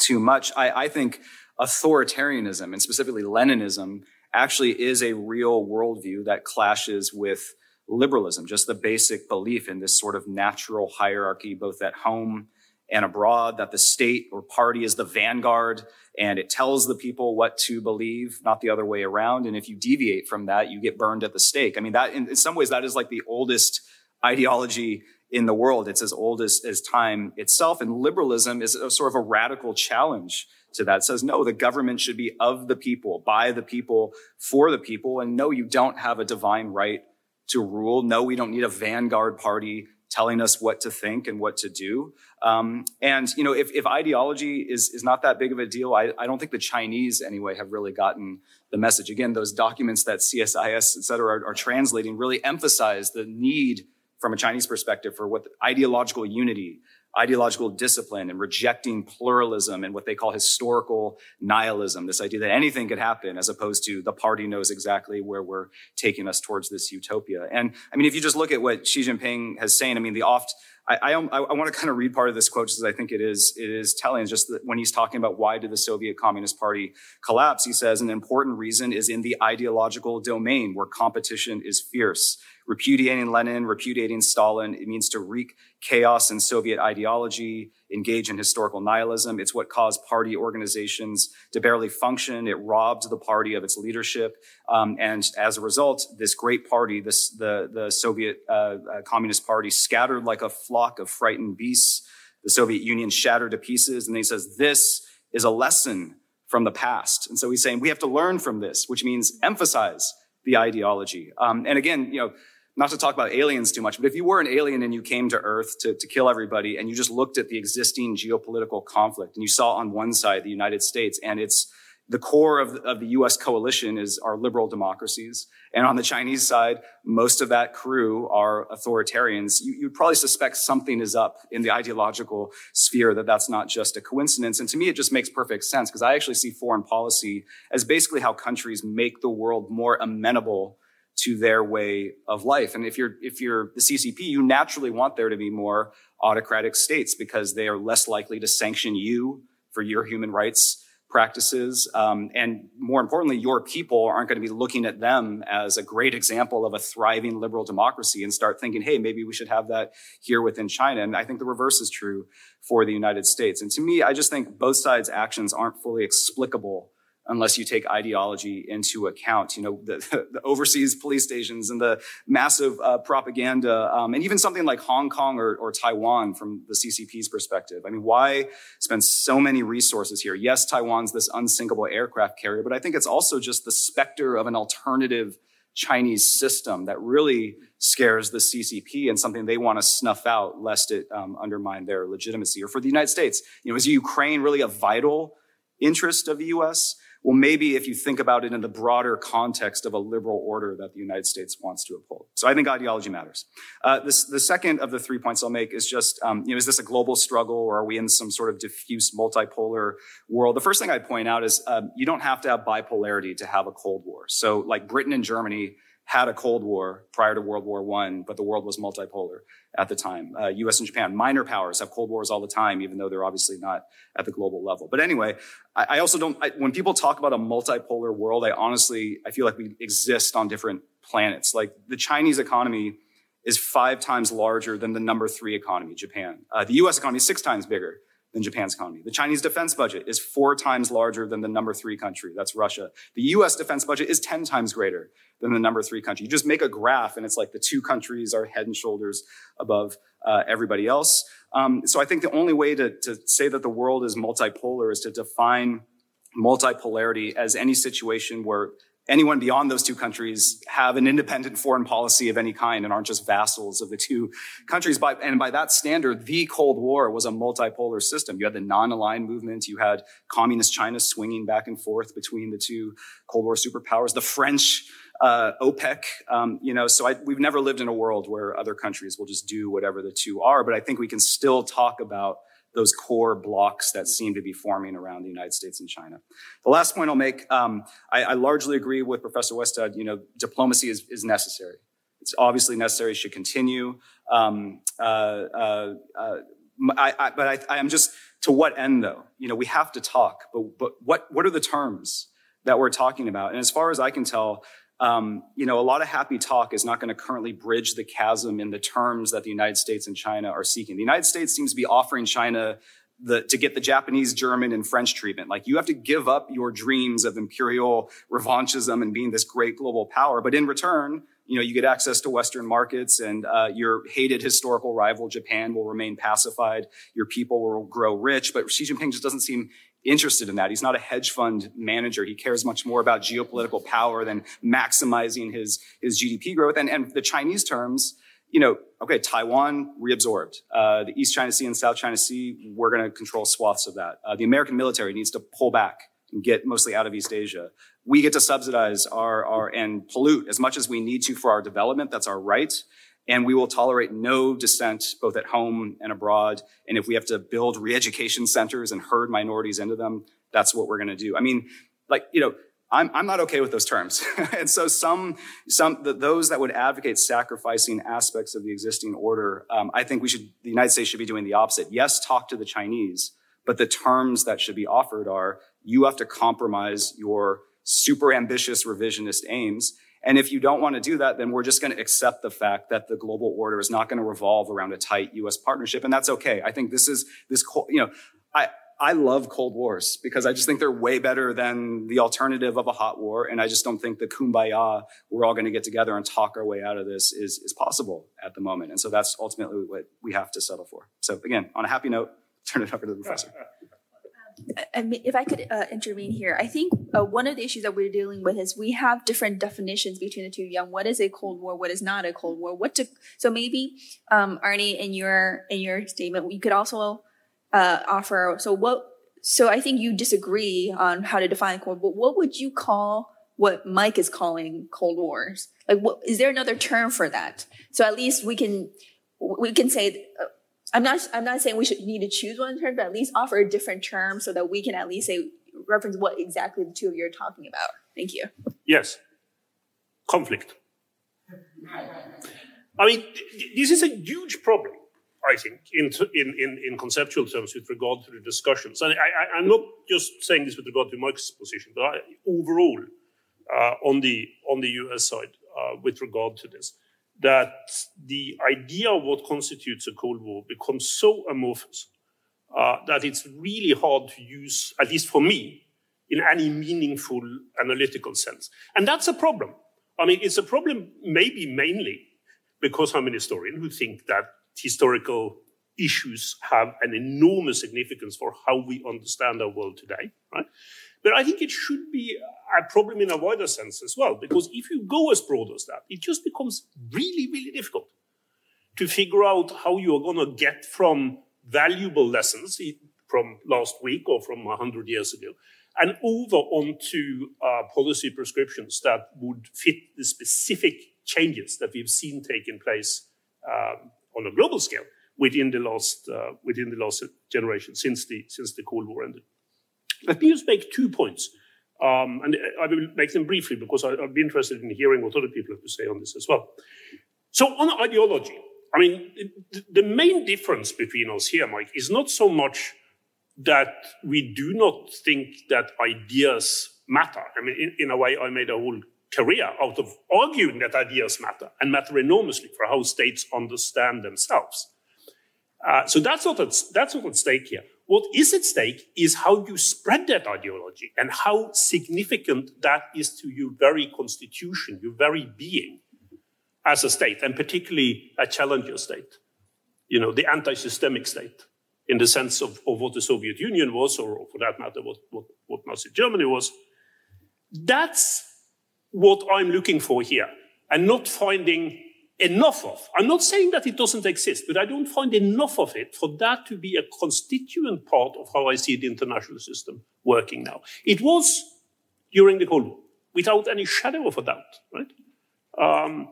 too much. I, I think authoritarianism and specifically Leninism actually is a real worldview that clashes with liberalism, just the basic belief in this sort of natural hierarchy, both at home and abroad, that the state or party is the vanguard and it tells the people what to believe, not the other way around. And if you deviate from that, you get burned at the stake. I mean, that in, in some ways, that is like the oldest ideology in the world. It's as old as, as time itself. And liberalism is a sort of a radical challenge to that. It says, no, the government should be of the people, by the people, for the people. And no, you don't have a divine right to rule. No, we don't need a vanguard party telling us what to think and what to do. Um, and you know, if, if ideology is is not that big of a deal, I, I don't think the Chinese anyway have really gotten the message. Again, those documents that CSIS, et cetera, are, are translating really emphasize the need from a Chinese perspective for what ideological unity, ideological discipline and rejecting pluralism and what they call historical nihilism. This idea that anything could happen as opposed to the party knows exactly where we're taking us towards this utopia. And I mean, if you just look at what Xi Jinping has saying, I mean, the oft, I, I, um, I want to kind of read part of this quote because I think it is, it is telling just that when he's talking about why did the Soviet Communist Party collapse, he says an important reason is in the ideological domain where competition is fierce repudiating Lenin, repudiating Stalin. It means to wreak chaos in Soviet ideology, engage in historical nihilism. It's what caused party organizations to barely function. It robbed the party of its leadership. Um, and as a result, this great party, this, the, the Soviet uh, uh, Communist Party, scattered like a flock of frightened beasts. The Soviet Union shattered to pieces. And he says, this is a lesson from the past. And so he's saying we have to learn from this, which means emphasize the ideology. Um, and again, you know, not to talk about aliens too much, but if you were an alien and you came to Earth to, to kill everybody and you just looked at the existing geopolitical conflict and you saw on one side the United States and it's the core of, of the US coalition is our liberal democracies. And on the Chinese side, most of that crew are authoritarians. You, you'd probably suspect something is up in the ideological sphere that that's not just a coincidence. And to me, it just makes perfect sense because I actually see foreign policy as basically how countries make the world more amenable to their way of life. And if you're, if you're the CCP, you naturally want there to be more autocratic states because they are less likely to sanction you for your human rights practices. Um, and more importantly, your people aren't going to be looking at them as a great example of a thriving liberal democracy and start thinking, hey, maybe we should have that here within China. And I think the reverse is true for the United States. And to me, I just think both sides' actions aren't fully explicable unless you take ideology into account. You know, the, the overseas police stations and the massive uh, propaganda, um, and even something like Hong Kong or, or, Taiwan from the CCP's perspective. I mean, why spend so many resources here? Yes, Taiwan's this unsinkable aircraft carrier, but I think it's also just the specter of an alternative Chinese system that really scares the CCP and something they want to snuff out lest it um, undermine their legitimacy. Or for the United States, you know, is Ukraine really a vital interest of the U.S.? Well, maybe if you think about it in the broader context of a liberal order that the United States wants to uphold. So I think ideology matters. Uh, this, the second of the three points I'll make is just, um, you know, is this a global struggle or are we in some sort of diffuse multipolar world? The first thing I'd point out is um, you don't have to have bipolarity to have a Cold War. So like Britain and Germany had a Cold War prior to World War One, but the world was multipolar at the time. Uh, U.S. and Japan, minor powers, have Cold Wars all the time, even though they're obviously not at the global level. But anyway, I, I also don't. I, when people talk about a multipolar world, I honestly I feel like we exist on different planets. Like the Chinese economy is five times larger than the number three economy, Japan. Uh, the U.S. economy is six times bigger than Japan's economy. The Chinese defense budget is four times larger than the number three country. That's Russia. The US defense budget is 10 times greater than the number three country. You just make a graph and it's like the two countries are head and shoulders above uh, everybody else. Um, so I think the only way to, to say that the world is multipolar is to define multipolarity as any situation where anyone beyond those two countries have an independent foreign policy of any kind and aren't just vassals of the two countries. By, and by that standard, the Cold War was a multipolar system. You had the non-aligned movement. You had communist China swinging back and forth between the two Cold War superpowers. The French, uh, OPEC, um, you know, so I, we've never lived in a world where other countries will just do whatever the two are. But I think we can still talk about those core blocks that seem to be forming around the United States and China. The last point I'll make, um, I, I, largely agree with Professor Westad. You know, diplomacy is, is necessary. It's obviously necessary, should continue. Um, uh, uh, uh, I, I, but I, am just to what end though? You know, we have to talk, but but what what are the terms that we're talking about? And as far as I can tell, um, you know, a lot of happy talk is not going to currently bridge the chasm in the terms that the United States and China are seeking. The United States seems to be offering China the, to get the Japanese, German, and French treatment. Like you have to give up your dreams of imperial revanchism and being this great global power, but in return, you know, you get access to Western markets, and uh, your hated historical rival Japan will remain pacified. Your people will grow rich, but Xi Jinping just doesn't seem interested in that. He's not a hedge fund manager. He cares much more about geopolitical power than maximizing his, his GDP growth. And, and the Chinese terms, you know, okay, Taiwan reabsorbed. Uh, the East China Sea and South China Sea, we're going to control swaths of that. Uh, the American military needs to pull back and get mostly out of East Asia. We get to subsidize our, our and pollute as much as we need to for our development. That's our right and we will tolerate no dissent both at home and abroad. And if we have to build re-education centers and herd minorities into them, that's what we're going to do. I mean, like, you know, I'm, I'm not okay with those terms. and so some, some, the, those that would advocate sacrificing aspects of the existing order, um, I think we should, the United States should be doing the opposite. Yes, talk to the Chinese, but the terms that should be offered are you have to compromise your super ambitious revisionist aims and if you don't want to do that, then we're just going to accept the fact that the global order is not going to revolve around a tight US partnership. And that's okay. I think this is this, you know, I, I love Cold Wars because I just think they're way better than the alternative of a hot war. And I just don't think the kumbaya, we're all going to get together and talk our way out of this is, is possible at the moment. And so that's ultimately what we have to settle for. So again, on a happy note, turn it over to the professor. if I could uh, intervene here, I think uh, one of the issues that we're dealing with is we have different definitions between the two. Young, what is a Cold War? What is not a Cold War? What to? So maybe um, Arne, in your in your statement, you could also uh, offer. So what? So I think you disagree on how to define Cold War. But what would you call what Mike is calling Cold Wars? Like, what is there another term for that? So at least we can we can say uh, I'm not I'm not saying we should need to choose one term, but at least offer a different term so that we can at least say reference what exactly the two of you are talking about. Thank you. Yes. Conflict. I mean, this is a huge problem, I think, in, in, in, conceptual terms with regard to the discussions. And I, am not just saying this with regard to Mike's position, but I, overall uh, on, the, on the US side uh, with regard to this that the idea of what constitutes a Cold War becomes so amorphous uh, that it's really hard to use, at least for me, in any meaningful analytical sense. And that's a problem. I mean, it's a problem maybe mainly because I'm an historian who think that historical issues have an enormous significance for how we understand our world today, right? But I think it should be a problem in a wider sense as well, because if you go as broad as that, it just becomes really, really difficult to figure out how you are going to get from valuable lessons from last week or from 100 years ago and over onto uh, policy prescriptions that would fit the specific changes that we've seen taking place um, on a global scale within the last uh, within the last generation since the since the Cold War ended. Let me just make two points. Um, and I will make them briefly because I, would be interested in hearing what other people have to say on this as well. So, on ideology, I mean, the main difference between us here, Mike, is not so much that we do not think that ideas matter. I mean, in, in a way, I made a whole career out of arguing that ideas matter and matter enormously for how states understand themselves. Uh, so that's not at, that's not at stake here. What is at stake is how you spread that ideology and how significant that is to your very constitution, your very being as a state, and particularly a challenger state. you know, the anti-systemic state in the sense of, of what the Soviet Union was, or for that matter, what, what, what Nazi Germany was. That's what I'm looking for here, and not finding enough of. I'm not saying that it doesn't exist, but I don't find enough of it for that to be a constituent part of how I see the international system working now. It was during the Cold War, without any shadow of a doubt, right? Um,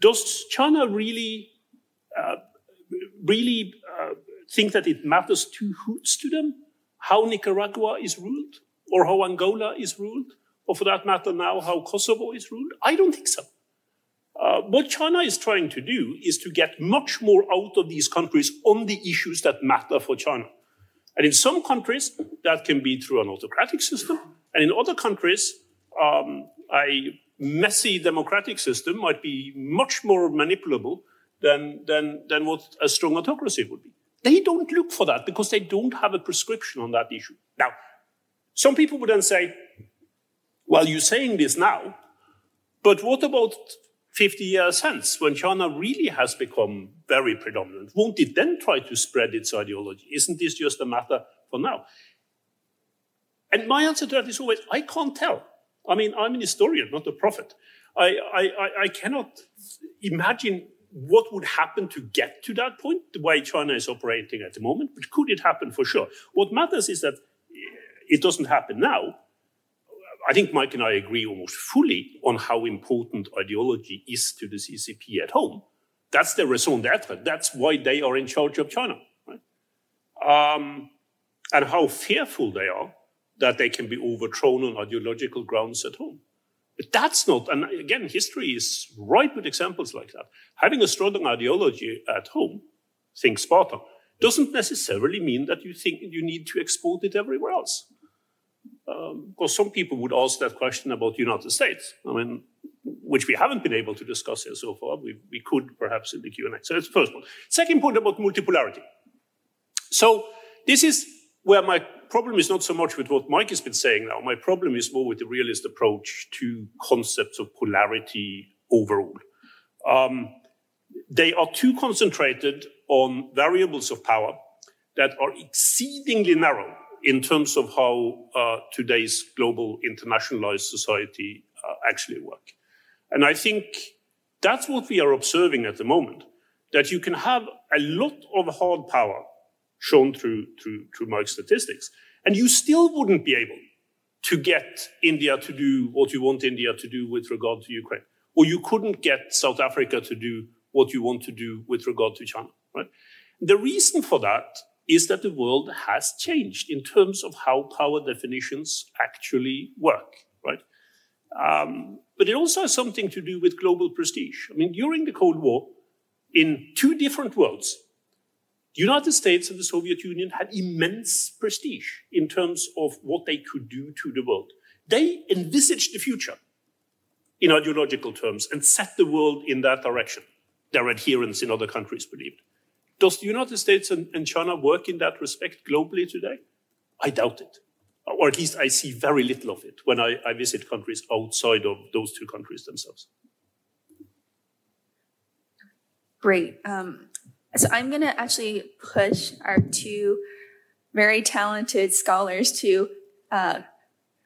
does China really, uh, really uh, think that it matters two hoots to them how Nicaragua is ruled, or how Angola is ruled, or for that matter now how Kosovo is ruled? I don't think so. Uh, what China is trying to do is to get much more out of these countries on the issues that matter for China. And in some countries, that can be through an autocratic system. And in other countries, um, a messy democratic system might be much more manipulable than, than, than what a strong autocracy would be. They don't look for that because they don't have a prescription on that issue. Now, some people would then say, well, you're saying this now, but what about 50 years hence, when China really has become very predominant, won't it then try to spread its ideology? Isn't this just a matter for now? And my answer to that is always, I can't tell. I mean, I'm an historian, not a prophet. I, I, I cannot imagine what would happen to get to that point, the way China is operating at the moment, but could it happen for sure? What matters is that it doesn't happen now, I think Mike and I agree almost fully on how important ideology is to the CCP at home. That's their raison d'etre. That's why they are in charge of China. Right? Um, and how fearful they are that they can be overthrown on ideological grounds at home. But that's not, and again, history is ripe with examples like that. Having a strong ideology at home, think Sparta, doesn't necessarily mean that you think you need to export it everywhere else. Um, because some people would ask that question about the United States. I mean, which we haven't been able to discuss here so far. We, we could perhaps in the Q&A. So that's the first point. Second point about multipolarity. So this is where my problem is not so much with what Mike has been saying now. My problem is more with the realist approach to concepts of polarity overall. Um, they are too concentrated on variables of power that are exceedingly narrow in terms of how uh, today's global internationalized society uh, actually work. And I think that's what we are observing at the moment, that you can have a lot of hard power shown through, through, through Mike's statistics, and you still wouldn't be able to get India to do what you want India to do with regard to Ukraine. Or you couldn't get South Africa to do what you want to do with regard to China, right? The reason for that is that the world has changed in terms of how power definitions actually work, right? Um, but it also has something to do with global prestige. I mean, during the Cold War, in two different worlds, the United States and the Soviet Union had immense prestige in terms of what they could do to the world. They envisaged the future in ideological terms and set the world in that direction. Their adherents in other countries believed. Does the United States and, and China work in that respect globally today? I doubt it. Or at least I see very little of it when I, I visit countries outside of those two countries themselves. Great. Um, so I'm going to actually push our two very talented scholars to uh,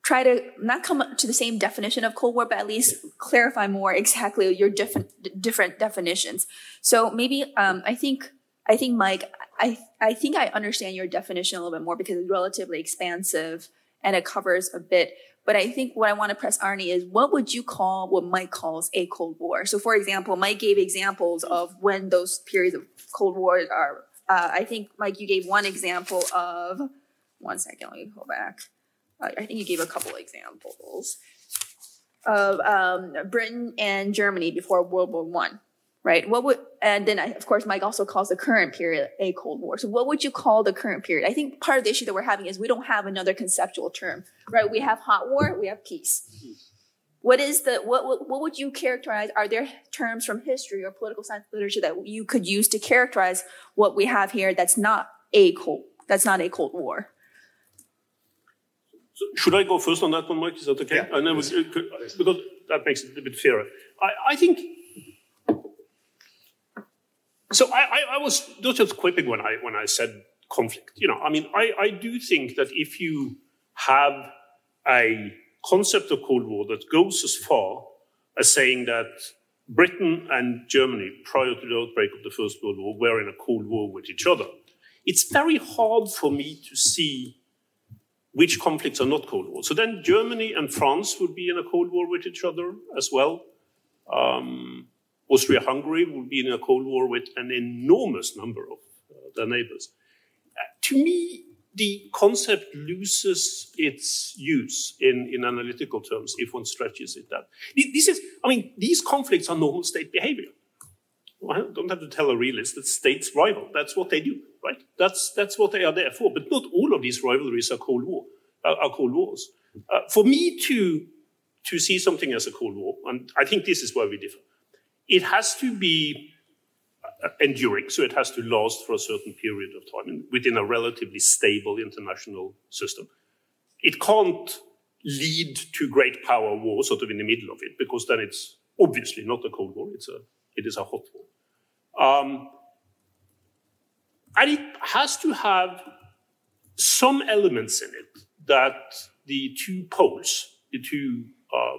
try to not come to the same definition of Cold War, but at least clarify more exactly your different different definitions. So maybe um, I think I think, Mike, I, I think I understand your definition a little bit more because it's relatively expansive and it covers a bit. But I think what I want to press Arne is what would you call what Mike calls a Cold War? So, for example, Mike gave examples of when those periods of Cold War are. Uh, I think, Mike, you gave one example of. One second, let me go back. Uh, I think you gave a couple examples of um, Britain and Germany before World War One right? What would, and then I, of course, Mike also calls the current period a Cold War. So what would you call the current period? I think part of the issue that we're having is we don't have another conceptual term, right? We have hot war, we have peace. What is the, what, what, what would you characterize? Are there terms from history or political science literature that you could use to characterize what we have here that's not a cold, that's not a Cold War? So should I go first on that one, Mike? Is that okay? Yeah, and then we, because that makes it a bit fairer. I, I think So I, I, I was not just quipping when I when I said conflict. You know, I mean, I, I do think that if you have a concept of Cold War that goes as far as saying that Britain and Germany, prior to the outbreak of the First World War, were in a Cold War with each other, it's very hard for me to see which conflicts are not Cold War. So then Germany and France would be in a Cold War with each other as well. Um, Austria Hungary would be in a Cold War with an enormous number of uh, their neighbors. Uh, to me, the concept loses its use in, in analytical terms if one stretches it that. This is, I mean, these conflicts are normal state behavior. I don't have to tell a realist that states rival. That's what they do, right? That's that's what they are there for. But not all of these rivalries are Cold War, are, are Cold Wars. Uh, for me to to see something as a Cold War, and I think this is where we differ, it has to be uh, enduring, so it has to last for a certain period of time within a relatively stable international system. It can't lead to great power war sort of in the middle of it, because then it's obviously not a Cold War, it's a, it is a hot war. Um, and it has to have some elements in it that the two poles, the two uh,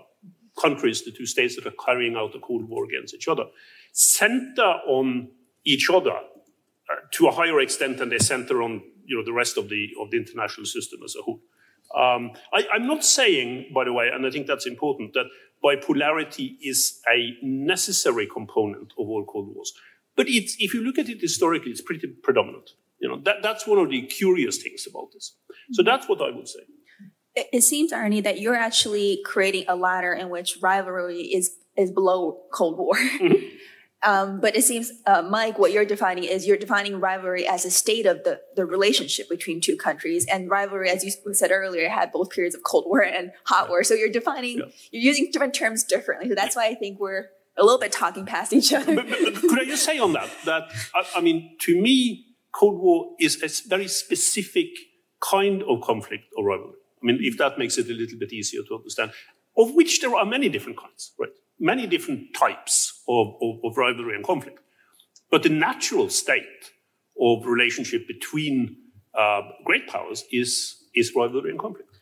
countries, the two states that are carrying out a Cold War against each other, center on each other uh, to a higher extent than they center on you know, the rest of the, of the international system as a whole. Um, I, am not saying, by the way, and I think that's important, that bipolarity is a necessary component of all Cold Wars. But if you look at it historically, it's pretty predominant. You know, that, that's one of the curious things about this. So that's what I would say. It, seems, Arne, that you're actually creating a ladder in which rivalry is is below Cold War. Mm-hmm. Um, but it seems, uh, Mike, what you're defining is you're defining rivalry as a state of the, the relationship between two countries. And rivalry, as you said earlier, had both periods of Cold War and Hot War. So you're defining, yeah. you're using different terms differently. So that's why I think we're a little bit talking past each other. But, but, but could I just say on that, that, I, I mean, to me, Cold War is a very specific kind of conflict or rivalry. I mean, if that makes it a little bit easier to understand, of which there are many different kinds, right? Many different types of, of, of rivalry and conflict. But the natural state of relationship between uh, great powers is, is rivalry and conflict.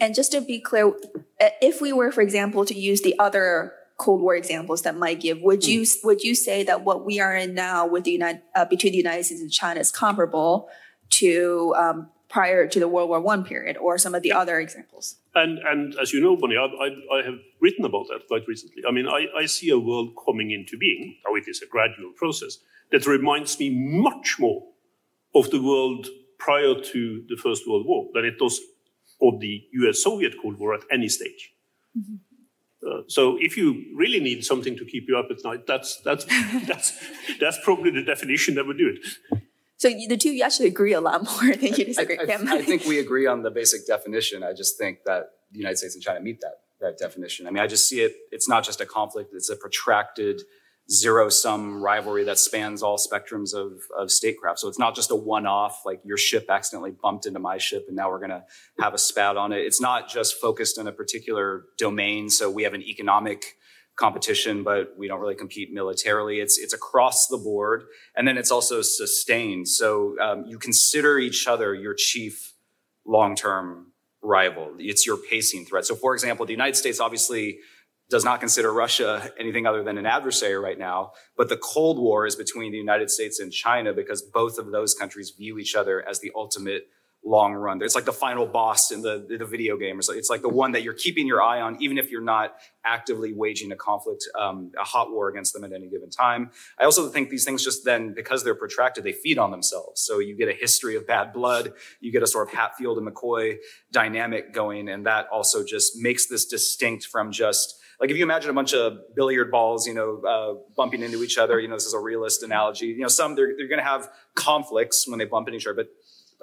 And just to be clear, if we were, for example, to use the other Cold War examples that might give, would you mm. would you say that what we are in now with the United uh, between the United States and China is comparable to um, prior to the World War One period, or some of the other examples? And and as you know, Bonny, I, I, I have written about that quite recently. I mean, I, I see a world coming into being, though it is a gradual process, that reminds me much more of the world prior to the First World War than it does of the US-Soviet Cold War at any stage. Mm-hmm. Uh, so if you really need something to keep you up at night, that's that's that's that's probably the definition that would do it. So the two you actually agree a lot more than you disagree. I, I, I, think we agree on the basic definition. I just think that the United States and China meet that that definition. I mean, I just see it. It's not just a conflict; it's a protracted zero sum rivalry that spans all spectrums of, of statecraft. So it's not just a one off, like your ship accidentally bumped into my ship and now we're going to have a spat on it. It's not just focused in a particular domain. So we have an economic competition, but we don't really compete militarily. It's, it's across the board. And then it's also sustained. So um, you consider each other your chief long term rival. It's your pacing threat. So for example, the United States obviously does not consider Russia anything other than an adversary right now. But the Cold War is between the United States and China because both of those countries view each other as the ultimate long run. It's like the final boss in the, the video game. It's like the one that you're keeping your eye on, even if you're not actively waging a conflict, um, a hot war against them at any given time. I also think these things just then, because they're protracted, they feed on themselves. So you get a history of bad blood. You get a sort of Hatfield and McCoy dynamic going. And that also just makes this distinct from just like if you imagine a bunch of billiard balls, you know, uh, bumping into each other, you know, this is a realist analogy. You know, some they're, they're going to have conflicts when they bump into each other, but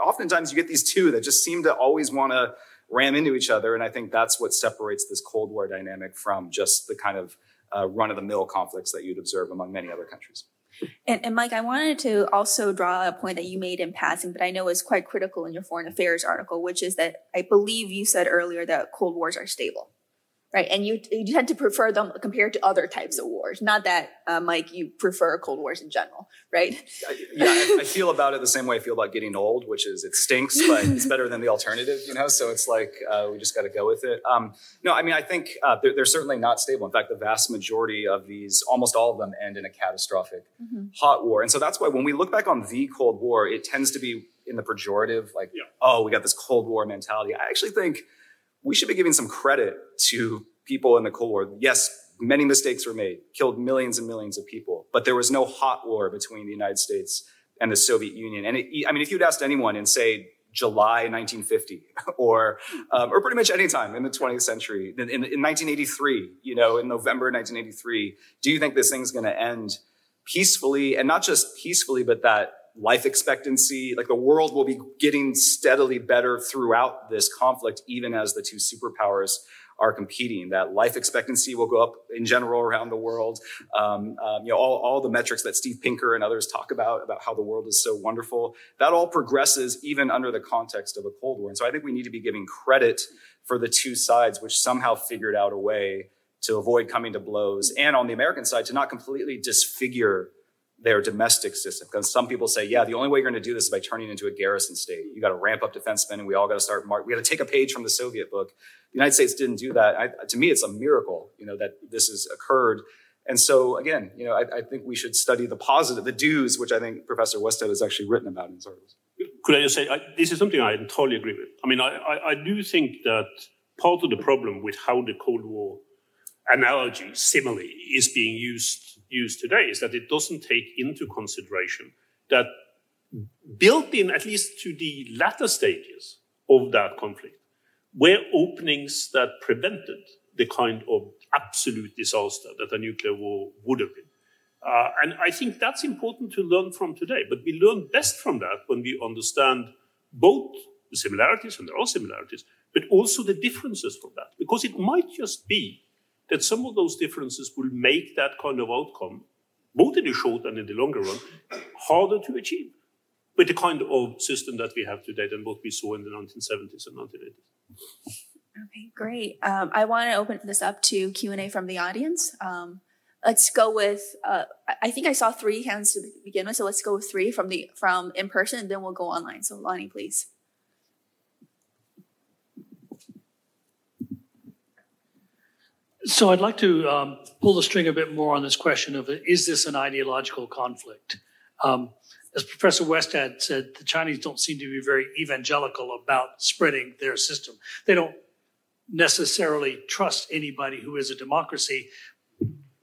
oftentimes you get these two that just seem to always want to ram into each other. And I think that's what separates this Cold War dynamic from just the kind of uh, run of the mill conflicts that you'd observe among many other countries. And, and, Mike, I wanted to also draw a point that you made in passing, but I know is quite critical in your foreign affairs article, which is that I believe you said earlier that Cold Wars are stable right? And you you tend to prefer them compared to other types of wars. Not that, uh, Mike, you prefer Cold Wars in general, right? yeah, I, I, feel about it the same way I feel about getting old, which is it stinks, but it's better than the alternative, you know. So it's like uh, we just got to go with it. Um, no, I mean I think uh, they're, they're, certainly not stable. In fact, the vast majority of these, almost all of them, end in a catastrophic mm-hmm. hot war. And so that's why when we look back on the Cold War, it tends to be in the pejorative, like, yeah. oh, we got this Cold War mentality. I actually think we should be giving some credit to people in the Cold War. Yes, many mistakes were made, killed millions and millions of people, but there was no hot war between the United States and the Soviet Union. And it, I mean, if you'd asked anyone in, say, July 1950, or um, or pretty much any time in the 20th century, in, in, in 1983, you know, in November 1983, do you think this thing's going to end peacefully, and not just peacefully, but that life expectancy, like the world will be getting steadily better throughout this conflict, even as the two superpowers are competing. That life expectancy will go up in general around the world. Um, um, you know, all, all the metrics that Steve Pinker and others talk about, about how the world is so wonderful, that all progresses even under the context of a Cold War. And so I think we need to be giving credit for the two sides, which somehow figured out a way to avoid coming to blows. And on the American side, to not completely disfigure their domestic system. Because some people say, yeah, the only way you're going to do this is by turning into a garrison state. You got to ramp up defense spending. We all got to start. Mar- we got to take a page from the Soviet book. The United States didn't do that. I, to me, it's a miracle, you know, that this has occurred. And so, again, you know, I, I, think we should study the positive, the do's, which I think Professor Westad has actually written about in his articles. Could I just say, I, this is something I entirely agree with. I mean, I, I do think that part of the problem with how the Cold War analogy, simile, is being used used today is that it doesn't take into consideration that built in, at least to the latter stages of that conflict, were openings that prevented the kind of absolute disaster that a nuclear war would have been. Uh, and I think that's important to learn from today. But we learn best from that when we understand both the similarities, and there are similarities, but also the differences from that. Because it might just be that some of those differences will make that kind of outcome, both in the short and in the longer run, harder to achieve with the kind of system that we have today than what we saw in the 1970s and 1980s. Okay, great. Um, I want to open this up to Q and A from the audience. Um, let's go with. Uh, I think I saw three hands to begin with, so let's go with three from the from in person, and then we'll go online. So, Lonnie, please. So I'd like to um, pull the string a bit more on this question of is this an ideological conflict? Um, as Professor Westad said, the Chinese don't seem to be very evangelical about spreading their system. They don't necessarily trust anybody who is a democracy,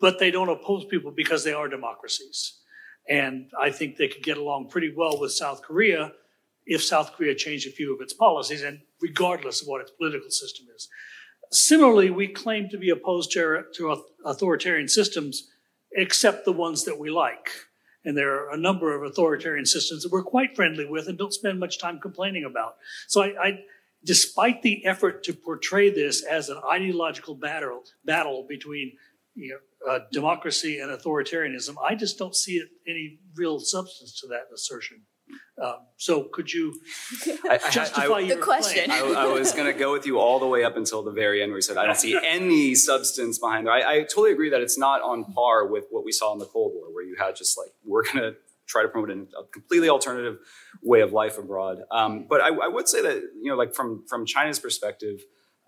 but they don't oppose people because they are democracies. And I think they could get along pretty well with South Korea if South Korea changed a few of its policies, and regardless of what its political system is. Similarly, we claim to be opposed to, to authoritarian systems, except the ones that we like. And there are a number of authoritarian systems that we're quite friendly with and don't spend much time complaining about. So I, I despite the effort to portray this as an ideological battle, battle between you know, uh, democracy and authoritarianism, I just don't see it, any real substance to that assertion. Um, so could you I, justify I, I, the question? I, was going to go with you all the way up until the very end where you said, I don't see any substance behind there. I, totally agree that it's not on par with what we saw in the Cold War, where you had just like, we're going to try to promote a completely alternative way of life abroad. Um, but I, would say that, you know, like from, from China's perspective,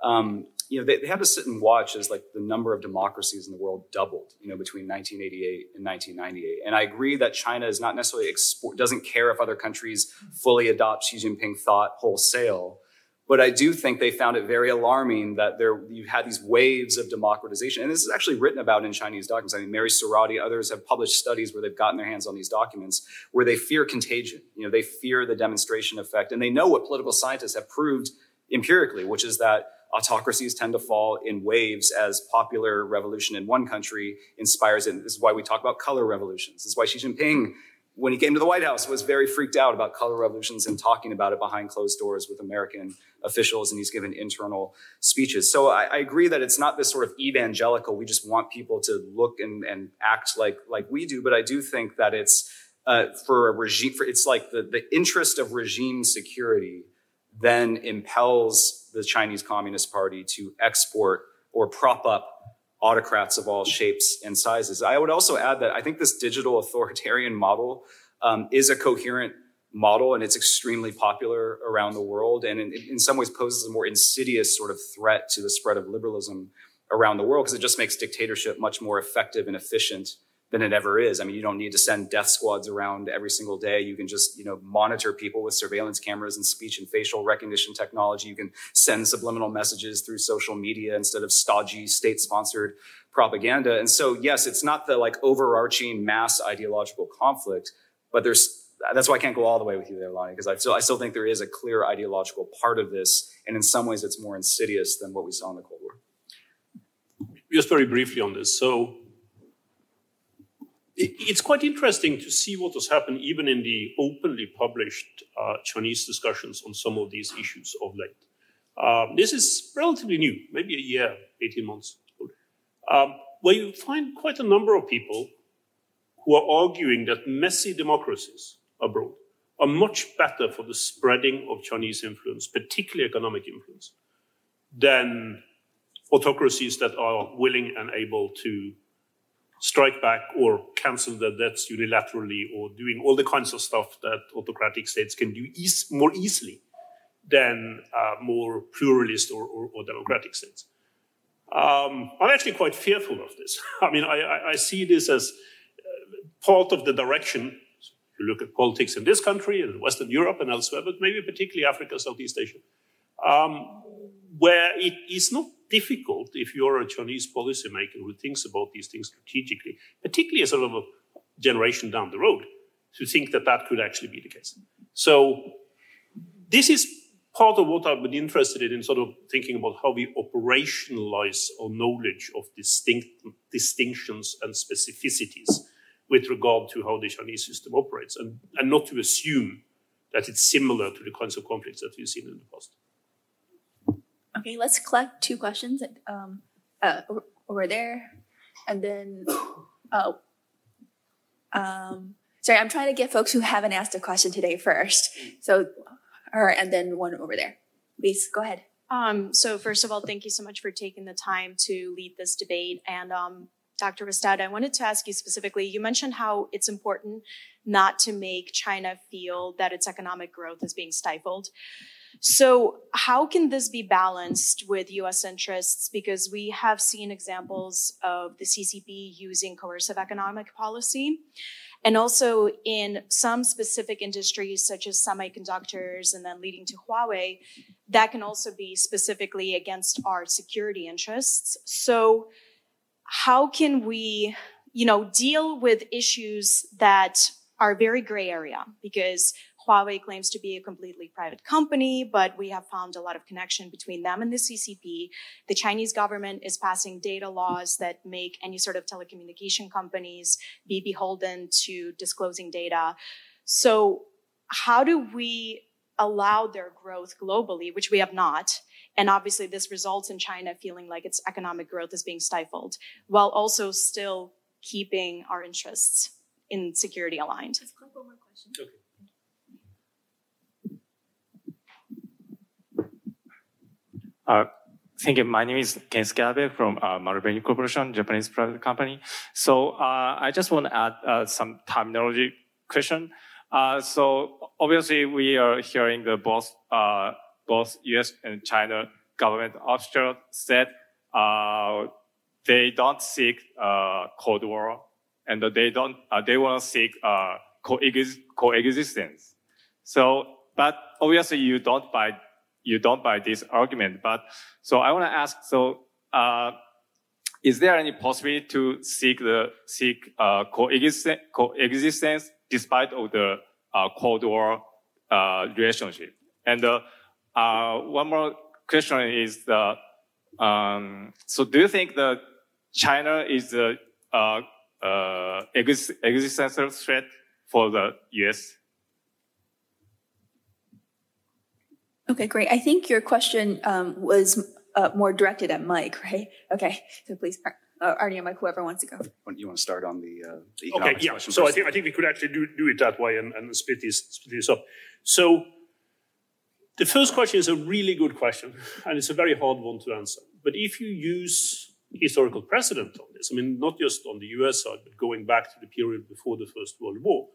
um, you know, they, they had to sit and watch as like the number of democracies in the world doubled, you know, between 1988 and 1998. And I agree that China is not necessarily export, doesn't care if other countries fully adopt Xi Jinping thought wholesale. But I do think they found it very alarming that there you had these waves of democratization. And this is actually written about in Chinese documents. I mean, Mary Sarotte, others have published studies where they've gotten their hands on these documents where they fear contagion. You know, they fear the demonstration effect. And they know what political scientists have proved empirically, which is that autocracies tend to fall in waves as popular revolution in one country inspires it. This is why we talk about color revolutions. This is why Xi Jinping, when he came to the White House, was very freaked out about color revolutions and talking about it behind closed doors with American officials, and he's given internal speeches. So I, I agree that it's not this sort of evangelical, we just want people to look and, and act like, like we do, but I do think that it's uh, for a regime, for, it's like the, the interest of regime security then impels the Chinese Communist Party to export or prop up autocrats of all shapes and sizes. I would also add that I think this digital authoritarian model um, is a coherent model and it's extremely popular around the world and in, in, some ways poses a more insidious sort of threat to the spread of liberalism around the world because it just makes dictatorship much more effective and efficient than it ever is. I mean, you don't need to send death squads around every single day. You can just, you know, monitor people with surveillance cameras and speech and facial recognition technology. You can send subliminal messages through social media instead of stodgy state sponsored propaganda. And so, yes, it's not the like overarching mass ideological conflict, but there's that's why I can't go all the way with you there, Lonnie, because I still, I still think there is a clear ideological part of this. And in some ways, it's more insidious than what we saw in the Cold War. Just very briefly on this. So it's quite interesting to see what has happened even in the openly published uh, Chinese discussions on some of these issues of late. Um, this is relatively new, maybe a year, 18 months old, um, where you find quite a number of people who are arguing that messy democracies abroad are much better for the spreading of Chinese influence, particularly economic influence, than autocracies that are willing and able to strike back or cancel their debts unilaterally or doing all the kinds of stuff that autocratic states can do eas- more easily than uh, more pluralist or, or, or democratic states. Um, I'm actually quite fearful of this. I mean, I, I, see this as uh, part of the direction. You look at politics in this country and Western Europe and elsewhere, but maybe particularly Africa, Southeast Asia, um, where it is not difficult if you're a Chinese policymaker who thinks about these things strategically, particularly as sort of a generation down the road, to think that that could actually be the case. So this is part of what I've been interested in, in sort of thinking about how we operationalize our knowledge of distinct distinctions and specificities with regard to how the Chinese system operates, and, and not to assume that it's similar to the kinds of conflicts that we've seen in the past. Okay, let's collect two questions um, uh, over there, and then oh, um, sorry, I'm trying to get folks who haven't asked a question today first. So, all right, and then one over there. Please go ahead. Um, so first of all, thank you so much for taking the time to lead this debate. And um, Dr. Westad, I wanted to ask you specifically. You mentioned how it's important not to make China feel that its economic growth is being stifled. So, how can this be balanced with US interests? Because we have seen examples of the CCP using coercive economic policy. And also in some specific industries, such as semiconductors and then leading to Huawei, that can also be specifically against our security interests. So, how can we, you know, deal with issues that are very gray area? Because Huawei claims to be a completely private company, but we have found a lot of connection between them and the CCP. The Chinese government is passing data laws that make any sort of telecommunication companies be beholden to disclosing data. So how do we allow their growth globally, which we have not? And obviously this results in China feeling like its economic growth is being stifled while also still keeping our interests in security aligned. Okay. Uh, thank you. My name is Kensuke Abe from uh, Marubeni Corporation, Japanese private company. So uh, I just want to add uh, some terminology question. Uh, so obviously we are hearing the both uh, both U.S. and China government officials said uh, they don't seek uh Cold War and they don't they want to seek coexistence. So, but obviously you don't buy you don't buy this argument. But so I want to ask, so, uh, is there any possibility to seek the, seek, uh, coexistence, coexistence despite of the, uh, Cold War, uh, relationship? And, uh, uh, one more question is um, so do you think that China is the, uh, uh, existential threat for the US? Okay, great. I think your question um, was uh, more directed at Mike, right? Okay, so please, uh, Arne or Mike, whoever wants to go. You want to start on the, uh, the okay? Yeah. So I think I think we could actually do, do it that way and, and split this split this up. So the first question is a really good question, and it's a very hard one to answer But if you use historical precedent on this, I mean, not just on the US side, but going back to the period before the First World War,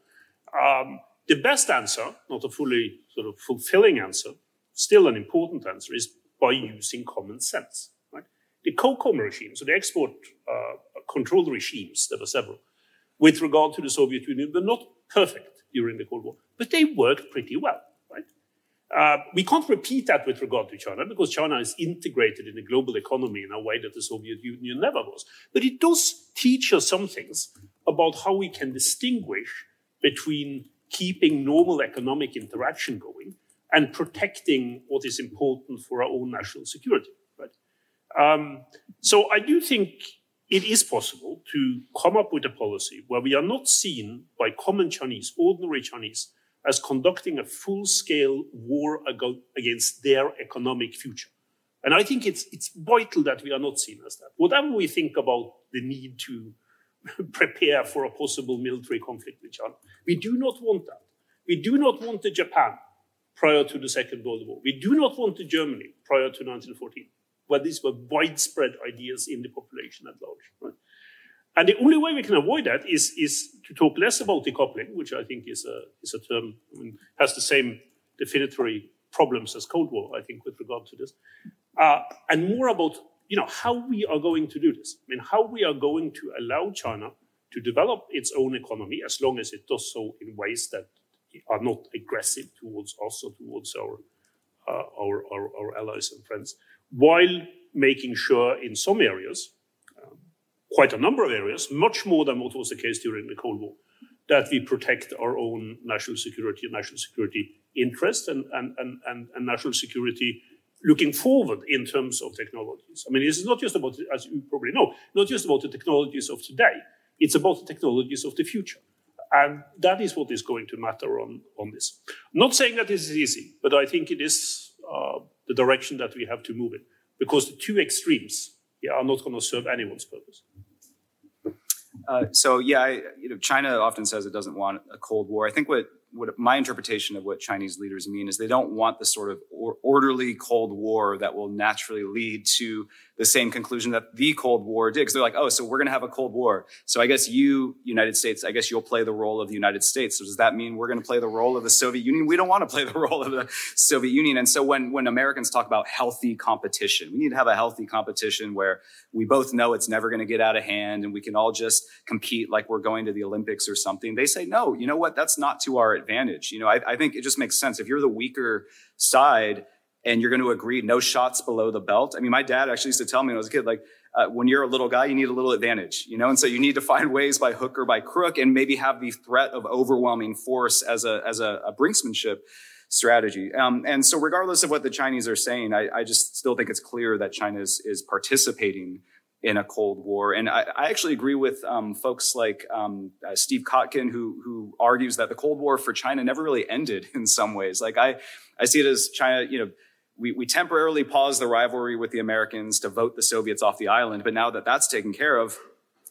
um, the best answer, not a fully sort of fulfilling answer, still an important answer, is by using common sense. Right? The COCOM regime, so the export uh, control regimes, there were several, with regard to the Soviet Union, were not perfect during the Cold War, but they worked pretty well. Uh, we can't repeat that with regard to China because China is integrated in the global economy in a way that the Soviet Union never was. But it does teach us some things about how we can distinguish between keeping normal economic interaction going and protecting what is important for our own national security. Right? Um, so I do think it is possible to come up with a policy where we are not seen by common Chinese, ordinary Chinese, as conducting a full-scale war against their economic future. And I think it's, it's vital that we are not seen as that. Whatever we think about the need to prepare for a possible military conflict with China, we do not want that. We do not want the Japan prior to the Second World War. We do not want Germany prior to 1914, where these were widespread ideas in the population at large. Right? And the only way we can avoid that is, is to talk less about decoupling, which I think is a, is a term, I mean, has the same definitory problems as Cold War, I think, with regard to this, uh, and more about you know how we are going to do this. I mean, how we are going to allow China to develop its own economy as long as it does so in ways that are not aggressive towards us or towards our, uh, our, our, our, allies and friends, while making sure in some areas, um, quite a number of areas, much more than what was the case during the Cold War, that we protect our own national security and national security interests and, and, and, and, and national security looking forward in terms of technologies. I mean, this is not just about, as you probably know, not just about the technologies of today, it's about the technologies of the future. And that is what is going to matter on, on this. I'm not saying that this is easy, but I think it is uh, the direction that we have to move in because the two extremes yeah, are not going to serve anyone's purpose. Uh, so yeah, I, you know, China often says it doesn't want a Cold War. I think what what my interpretation of what Chinese leaders mean is they don't want the sort of or, orderly Cold War that will naturally lead to the same conclusion that the Cold War did. Because they're like, oh, so we're going to have a Cold War. So I guess you, United States, I guess you'll play the role of the United States. So does that mean we're going to play the role of the Soviet Union? We don't want to play the role of the Soviet Union. And so when, when Americans talk about healthy competition, we need to have a healthy competition where we both know it's never going to get out of hand and we can all just compete like we're going to the Olympics or something. They say, no, you know what? That's not to our advantage. You know, I, I think it just makes sense. If you're the weaker side, and you're going to agree no shots below the belt. I mean, my dad actually used to tell me when I was a kid, like, uh, when you're a little guy, you need a little advantage, you know? And so you need to find ways by hook or by crook and maybe have the threat of overwhelming force as a, as a, a brinksmanship strategy. Um, and so regardless of what the Chinese are saying, I, I just still think it's clear that China is, is participating in a Cold War. And I, I actually agree with um, folks like um, uh, Steve Kotkin, who who argues that the Cold War for China never really ended in some ways. Like I, I see it as China, you know, we, we temporarily paused the rivalry with the Americans to vote the Soviets off the island. But now that that's taken care of,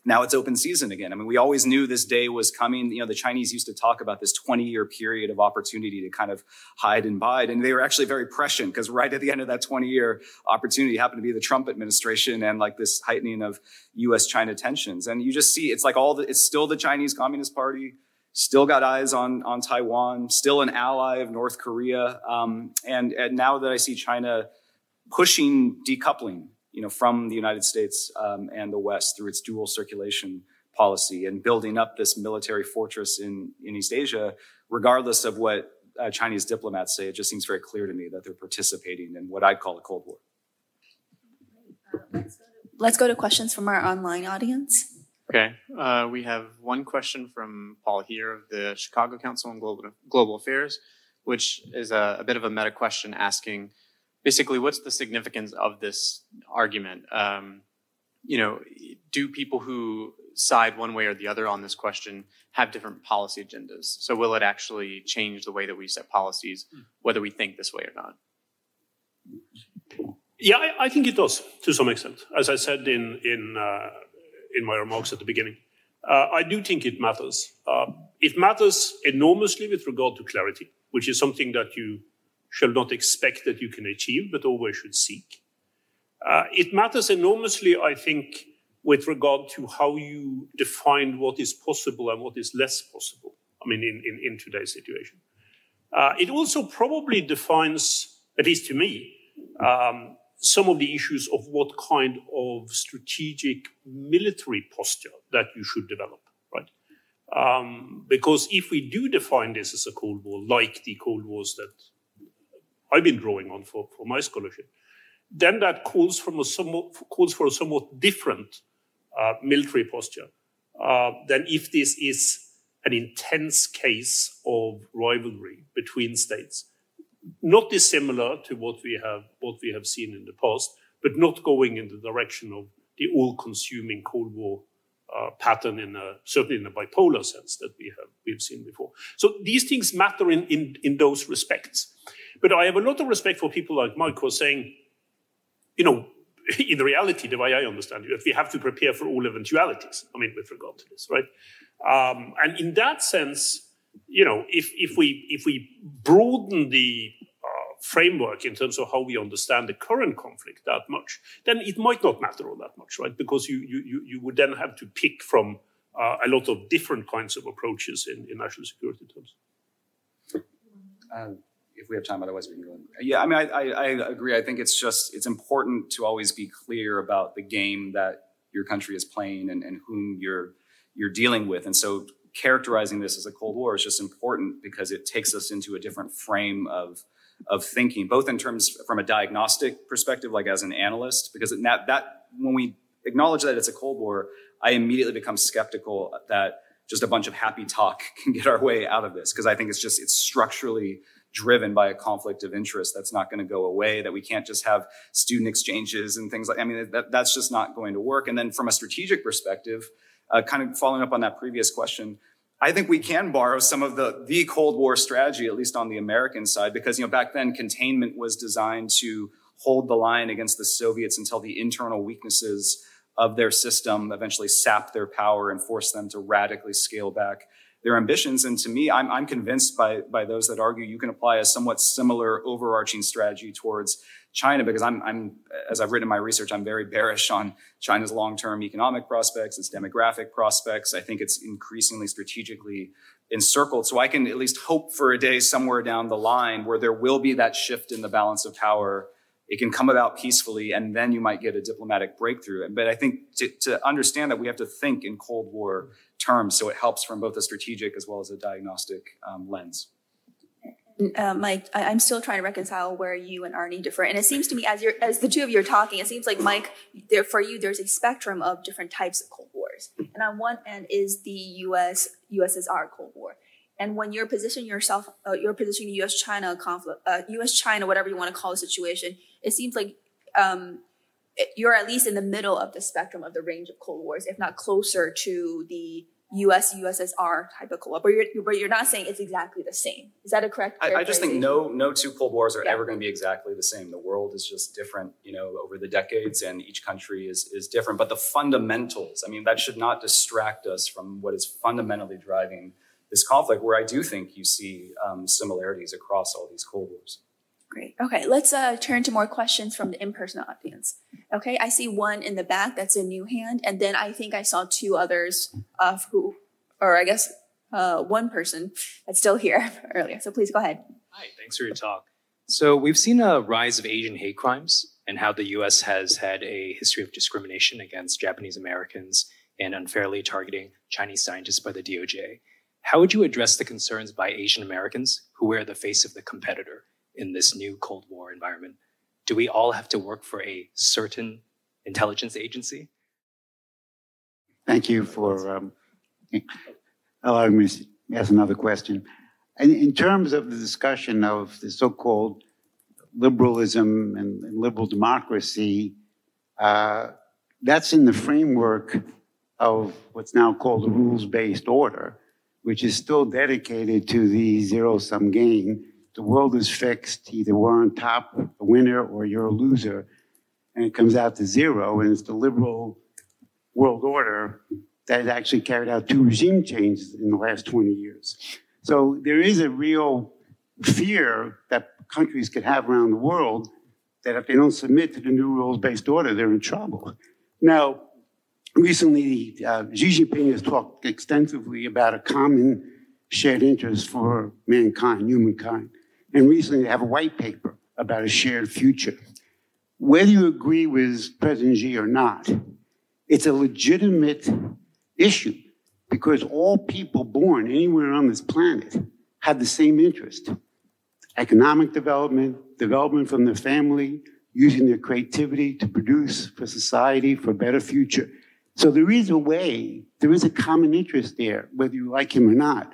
now it's open season again. I mean, we always knew this day was coming. You know, the Chinese used to talk about this 20 year period of opportunity to kind of hide and bide. And they were actually very prescient because right at the end of that 20 year opportunity happened to be the Trump administration and like this heightening of US China tensions. And you just see it's like all the, it's still the Chinese Communist Party still got eyes on, on Taiwan, still an ally of North Korea. Um, and, and now that I see China pushing decoupling, you know, from the United States um, and the West through its dual circulation policy and building up this military fortress in, in East Asia, regardless of what uh, Chinese diplomats say, it just seems very clear to me that they're participating in what I'd call a Cold War. Let's go to questions from our online audience. Okay, uh, we have one question from Paul here of the Chicago Council on Global, Global Affairs, which is a, a, bit of a meta question asking basically what's the significance of this argument? Um, you know, do people who side one way or the other on this question have different policy agendas? So will it actually change the way that we set policies, whether we think this way or not? Yeah, I, I think it does to some extent. As I said in in uh, in my remarks at the beginning. Uh, I do think it matters. Uh, it matters enormously with regard to clarity, which is something that you shall not expect that you can achieve, but always should seek. Uh, it matters enormously, I think, with regard to how you define what is possible and what is less possible. I mean, in, in, in today's situation. Uh, it also probably defines, at least to me, um, some of the issues of what kind of strategic military posture that you should develop, right? Um, because if we do define this as a Cold War, like the Cold Wars that I've been drawing on for, for my scholarship, then that calls, from a somewhat, calls for a somewhat different uh, military posture uh, than if this is an intense case of rivalry between states not dissimilar to what we have what we have seen in the past, but not going in the direction of the all-consuming Cold War uh, pattern in certainly in a bipolar sense that we have we've seen before. So these things matter in those respects. But I have a lot of respect for people like Mike who are saying, you know, in reality, the way I understand it, we have to prepare for all eventualities. I mean, with regard to this, right? Um, and in that sense, you know, if, if we if we broaden the uh, framework in terms of how we understand the current conflict that much, then it might not matter all that much, right? Because you you you would then have to pick from uh, a lot of different kinds of approaches in, in national security terms. Uh, if we have time, otherwise we can go. In. Yeah, I mean, I, I, I agree. I think it's just it's important to always be clear about the game that your country is playing and, and whom you're you're dealing with, and so characterizing this as a Cold War is just important because it takes us into a different frame of of thinking, both in terms from a diagnostic perspective, like as an analyst, because that, that when we acknowledge that it's a Cold War, I immediately become skeptical that just a bunch of happy talk can get our way out of this because I think it's just it's structurally driven by a conflict of interest that's not going to go away that we can't just have student exchanges and things like i mean that, that's just not going to work. And then from a strategic perspective uh, kind of following up on that previous question, I think we can borrow some of the, the Cold War strategy, at least on the American side, because, you know, back then containment was designed to hold the line against the Soviets until the internal weaknesses of their system eventually sapped their power and forced them to radically scale back their ambitions. And to me, I'm, I'm convinced by, by those that argue you can apply a somewhat similar overarching strategy towards China because I'm, I'm, as I've written in my research, I'm very bearish on China's long-term economic prospects, its demographic prospects. I think it's increasingly strategically encircled. So I can at least hope for a day somewhere down the line where there will be that shift in the balance of power. It can come about peacefully, and then you might get a diplomatic breakthrough. But I think to, to understand that we have to think in Cold War terms, so it helps from both a strategic as well as a diagnostic um, lens uh, Mike, I, am still trying to reconcile where you and Arne differ, and it seems to me as you're as the two of you are talking, it seems like Mike, there for you, there's a spectrum of different types of Cold Wars, and on one end is the U.S. USSR Cold War, and when you're positioning yourself, uh, you're positioning the U.S. China conflict, uh, U.S. China, whatever you want to call the situation, it seems like um, you're at least in the middle of the spectrum of the range of Cold Wars, if not closer to the US USSR type of Cold War, but you're, but you're not saying it's exactly the same. Is that a correct? I, I just think no no two Cold Wars are yeah. ever going to be exactly the same. The world is just different, you know, over the decades, and each country is is different. But the fundamentals, I mean, that should not distract us from what is fundamentally driving this conflict. Where I do think you see um, similarities across all these Cold Wars. Great. Okay, let's uh, turn to more questions from the in-person audience. Okay, I see one in the back. That's a new hand, and then I think I saw two others of who, or I guess uh, one person that's still here earlier. So please go ahead. Hi. Thanks for your talk. So we've seen a rise of Asian hate crimes and how the U.S. has had a history of discrimination against Japanese Americans and unfairly targeting Chinese scientists by the DOJ. How would you address the concerns by Asian Americans who wear the face of the competitor? in this new Cold War environment? Do we all have to work for a certain intelligence agency? Thank you for um, allowing me to ask another question. In, in, terms of the discussion of the so called liberalism and, and, liberal democracy, uh, that's in the framework of what's now called the rules based order, which is still dedicated to the zero sum game the world is fixed. Either we're on top, a winner, or you're a loser. And it comes out to zero. And it's the liberal world order that has actually carried out two regime changes in the last 20 years. So there is a real fear that countries could have around the world that if they don't submit to the new rules-based order, they're in trouble. Now, recently, uh, Xi Jinping has talked extensively about a common shared interest for mankind, humankind. And recently, they have a white paper about a shared future. Whether you agree with President Xi or not, it's a legitimate issue because all people born anywhere on this planet have the same interest economic development, development from their family, using their creativity to produce for society for a better future. So there is a way, there is a common interest there, whether you like him or not.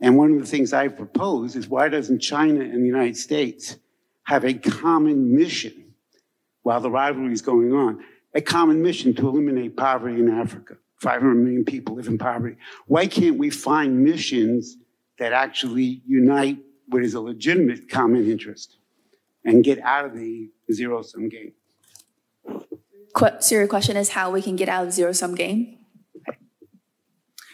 And one of the things I propose is why doesn't China and the United States have a common mission while the rivalry is going on? A common mission to eliminate poverty in Africa. 500 million people live in poverty. Why can't we find missions that actually unite what is a legitimate common interest and get out of the zero sum game? Qu- so your question is how we can get out of zero sum game?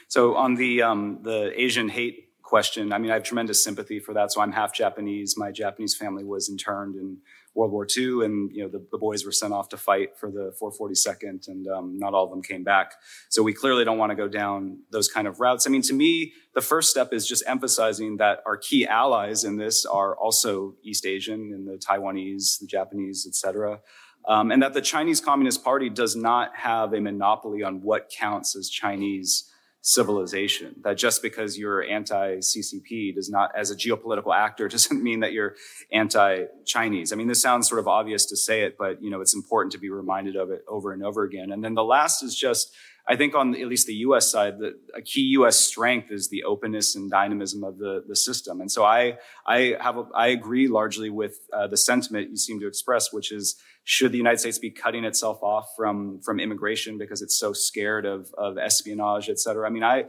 So on the um, the Asian hate question, I mean, I have tremendous sympathy for that. So I'm half Japanese. My Japanese family was interned in World War II, and you know the, the boys were sent off to fight for the 442nd, and um, not all of them came back. So we clearly don't want to go down those kind of routes. I mean, to me, the first step is just emphasizing that our key allies in this are also East Asian and the Taiwanese, the Japanese, et cetera. Um, and that the Chinese Communist Party does not have a monopoly on what counts as Chinese civilization. That just because you're anti-CCP does not, as a geopolitical actor, doesn't mean that you're anti-Chinese. I mean, this sounds sort of obvious to say it, but you know, it's important to be reminded of it over and over again. And then the last is just, I think on at least the U.S. side, the, a key U.S. strength is the openness and dynamism of the, the system. And so I, I have, a, I agree largely with uh, the sentiment you seem to express, which is should the United States be cutting itself off from from immigration because it's so scared of of espionage, et cetera? I mean, I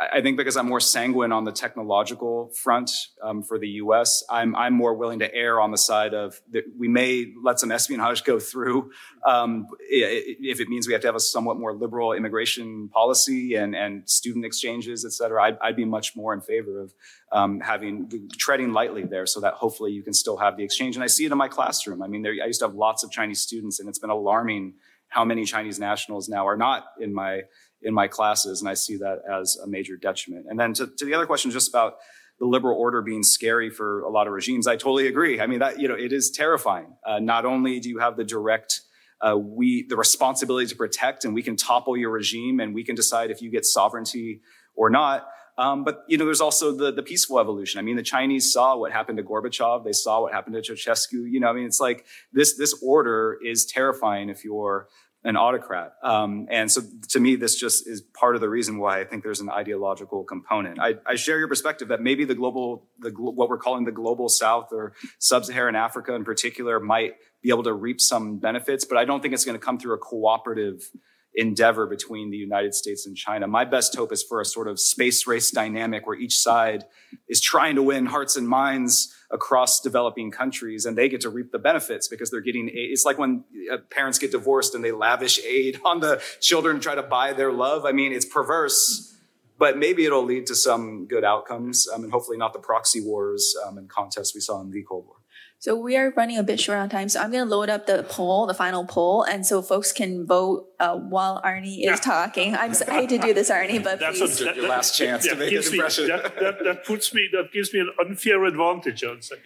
I think because I'm more sanguine on the technological front um, for the U.S., I'm I'm more willing to err on the side of that we may let some espionage go through um, if it means we have to have a somewhat more liberal immigration policy and and student exchanges, et cetera. I'd, I'd be much more in favor of um, having treading lightly there, so that hopefully you can still have the exchange. And I see it in my classroom. I mean, there, I used to have lots of Chinese students, and it's been alarming how many Chinese nationals now are not in my in my classes, and I see that as a major detriment. And then to, to the other question, just about the liberal order being scary for a lot of regimes, I totally agree. I mean, that you know, it is terrifying. Uh, not only do you have the direct uh, we the responsibility to protect, and we can topple your regime, and we can decide if you get sovereignty or not. Um, but you know, there's also the the peaceful evolution. I mean, the Chinese saw what happened to Gorbachev. They saw what happened to Ceausescu. You know, I mean, it's like this this order is terrifying if you're an autocrat. Um, and so to me, this just is part of the reason why I think there's an ideological component. I, I share your perspective that maybe the global, the, what we're calling the global South or sub-Saharan Africa in particular might be able to reap some benefits, but I don't think it's going to come through a cooperative endeavor between the United States and China. My best hope is for a sort of space race dynamic where each side is trying to win hearts and minds across developing countries and they get to reap the benefits because they're getting aid. It's like when uh, parents get divorced and they lavish aid on the children to try to buy their love. I mean, it's perverse, but maybe it'll lead to some good outcomes um, and hopefully not the proxy wars um, and contests we saw in the Cold War. So we are running a bit short on time, so I'm going to load up the poll, the final poll, and so folks can vote uh, while Arne is yeah. talking. I'm sorry, I hate to do this, Arne, but That's please. A, that, your last chance yeah, to make an impression. Me, that, that, that, puts me, that gives me an unfair advantage, I'd say.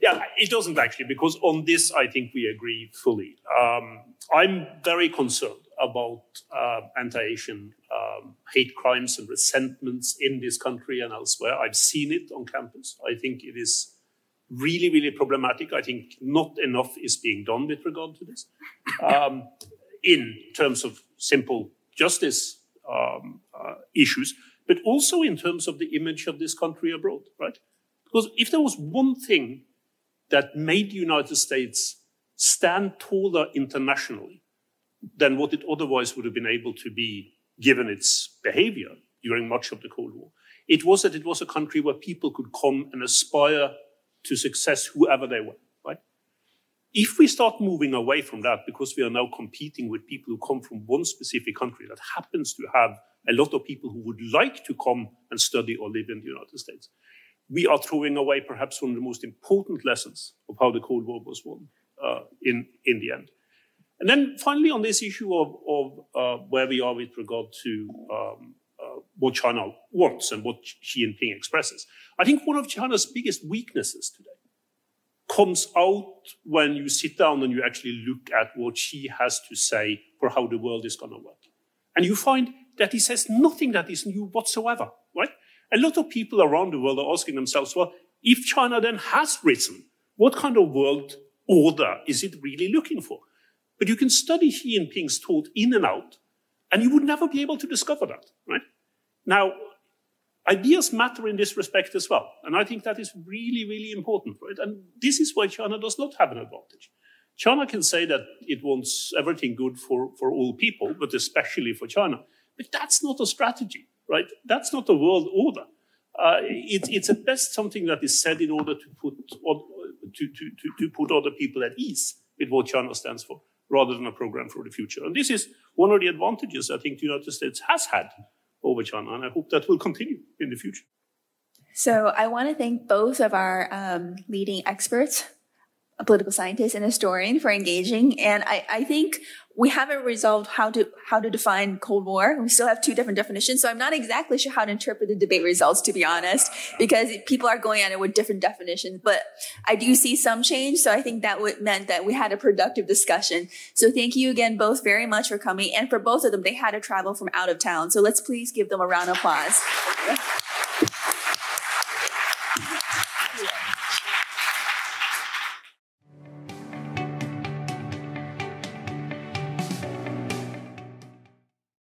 Yeah, it doesn't actually, because on this, I think we agree fully. Um, I'm very concerned about uh, anti-Asian um, hate crimes and resentments in this country and elsewhere. I've seen it on campus. I think it is really, really problematic. I think not enough is being done with regard to this um, in terms of simple justice um, uh, issues, but also in terms of the image of this country abroad, right? Because if there was one thing that made the United States stand taller internationally than what it otherwise would have been able to be given its behavior during much of the Cold War, it was that it was a country where people could come and aspire to success, whoever they were, right? If we start moving away from that because we are now competing with people who come from one specific country that happens to have a lot of people who would like to come and study or live in the United States, we are throwing away perhaps one of the most important lessons of how the Cold War was won. uh, in, in the end. And then finally, on this issue of, of uh, where we are with regard to um, what China wants and what Xi Jinping expresses, I think one of China's biggest weaknesses today comes out when you sit down and you actually look at what Xi has to say for how the world is going to work. And you find that he says nothing that is new whatsoever, right? A lot of people around the world are asking themselves, well, if China then has risen, what kind of world order is it really looking for? But you can study Xi Jinping's thought in and out, and you would never be able to discover that, right? Now, ideas matter in this respect as well. And I think that is really, really important, right? And this is why China does not have an advantage. China can say that it wants everything good for, for all people, but especially for China. But that's not a strategy, right? That's not a world order. Uh, it, it's at best something that is said in order to put, to, to, to, to put other people at ease with what China stands for, rather than a program for the future. And this is one of the advantages I think the United States has had over China, and I hope that will continue in the future. So I want to thank both of our um, leading experts, a political scientist and historian, for engaging. And I, I think we haven't resolved how to how to define Cold War. We still have two different definitions, so I'm not exactly sure how to interpret the debate results, to be honest, because people are going at it with different definitions. But I do see some change, so I think that would meant that we had a productive discussion. So thank you again both very much for coming, and for both of them, they had to travel from out of town. So let's please give them a round of applause.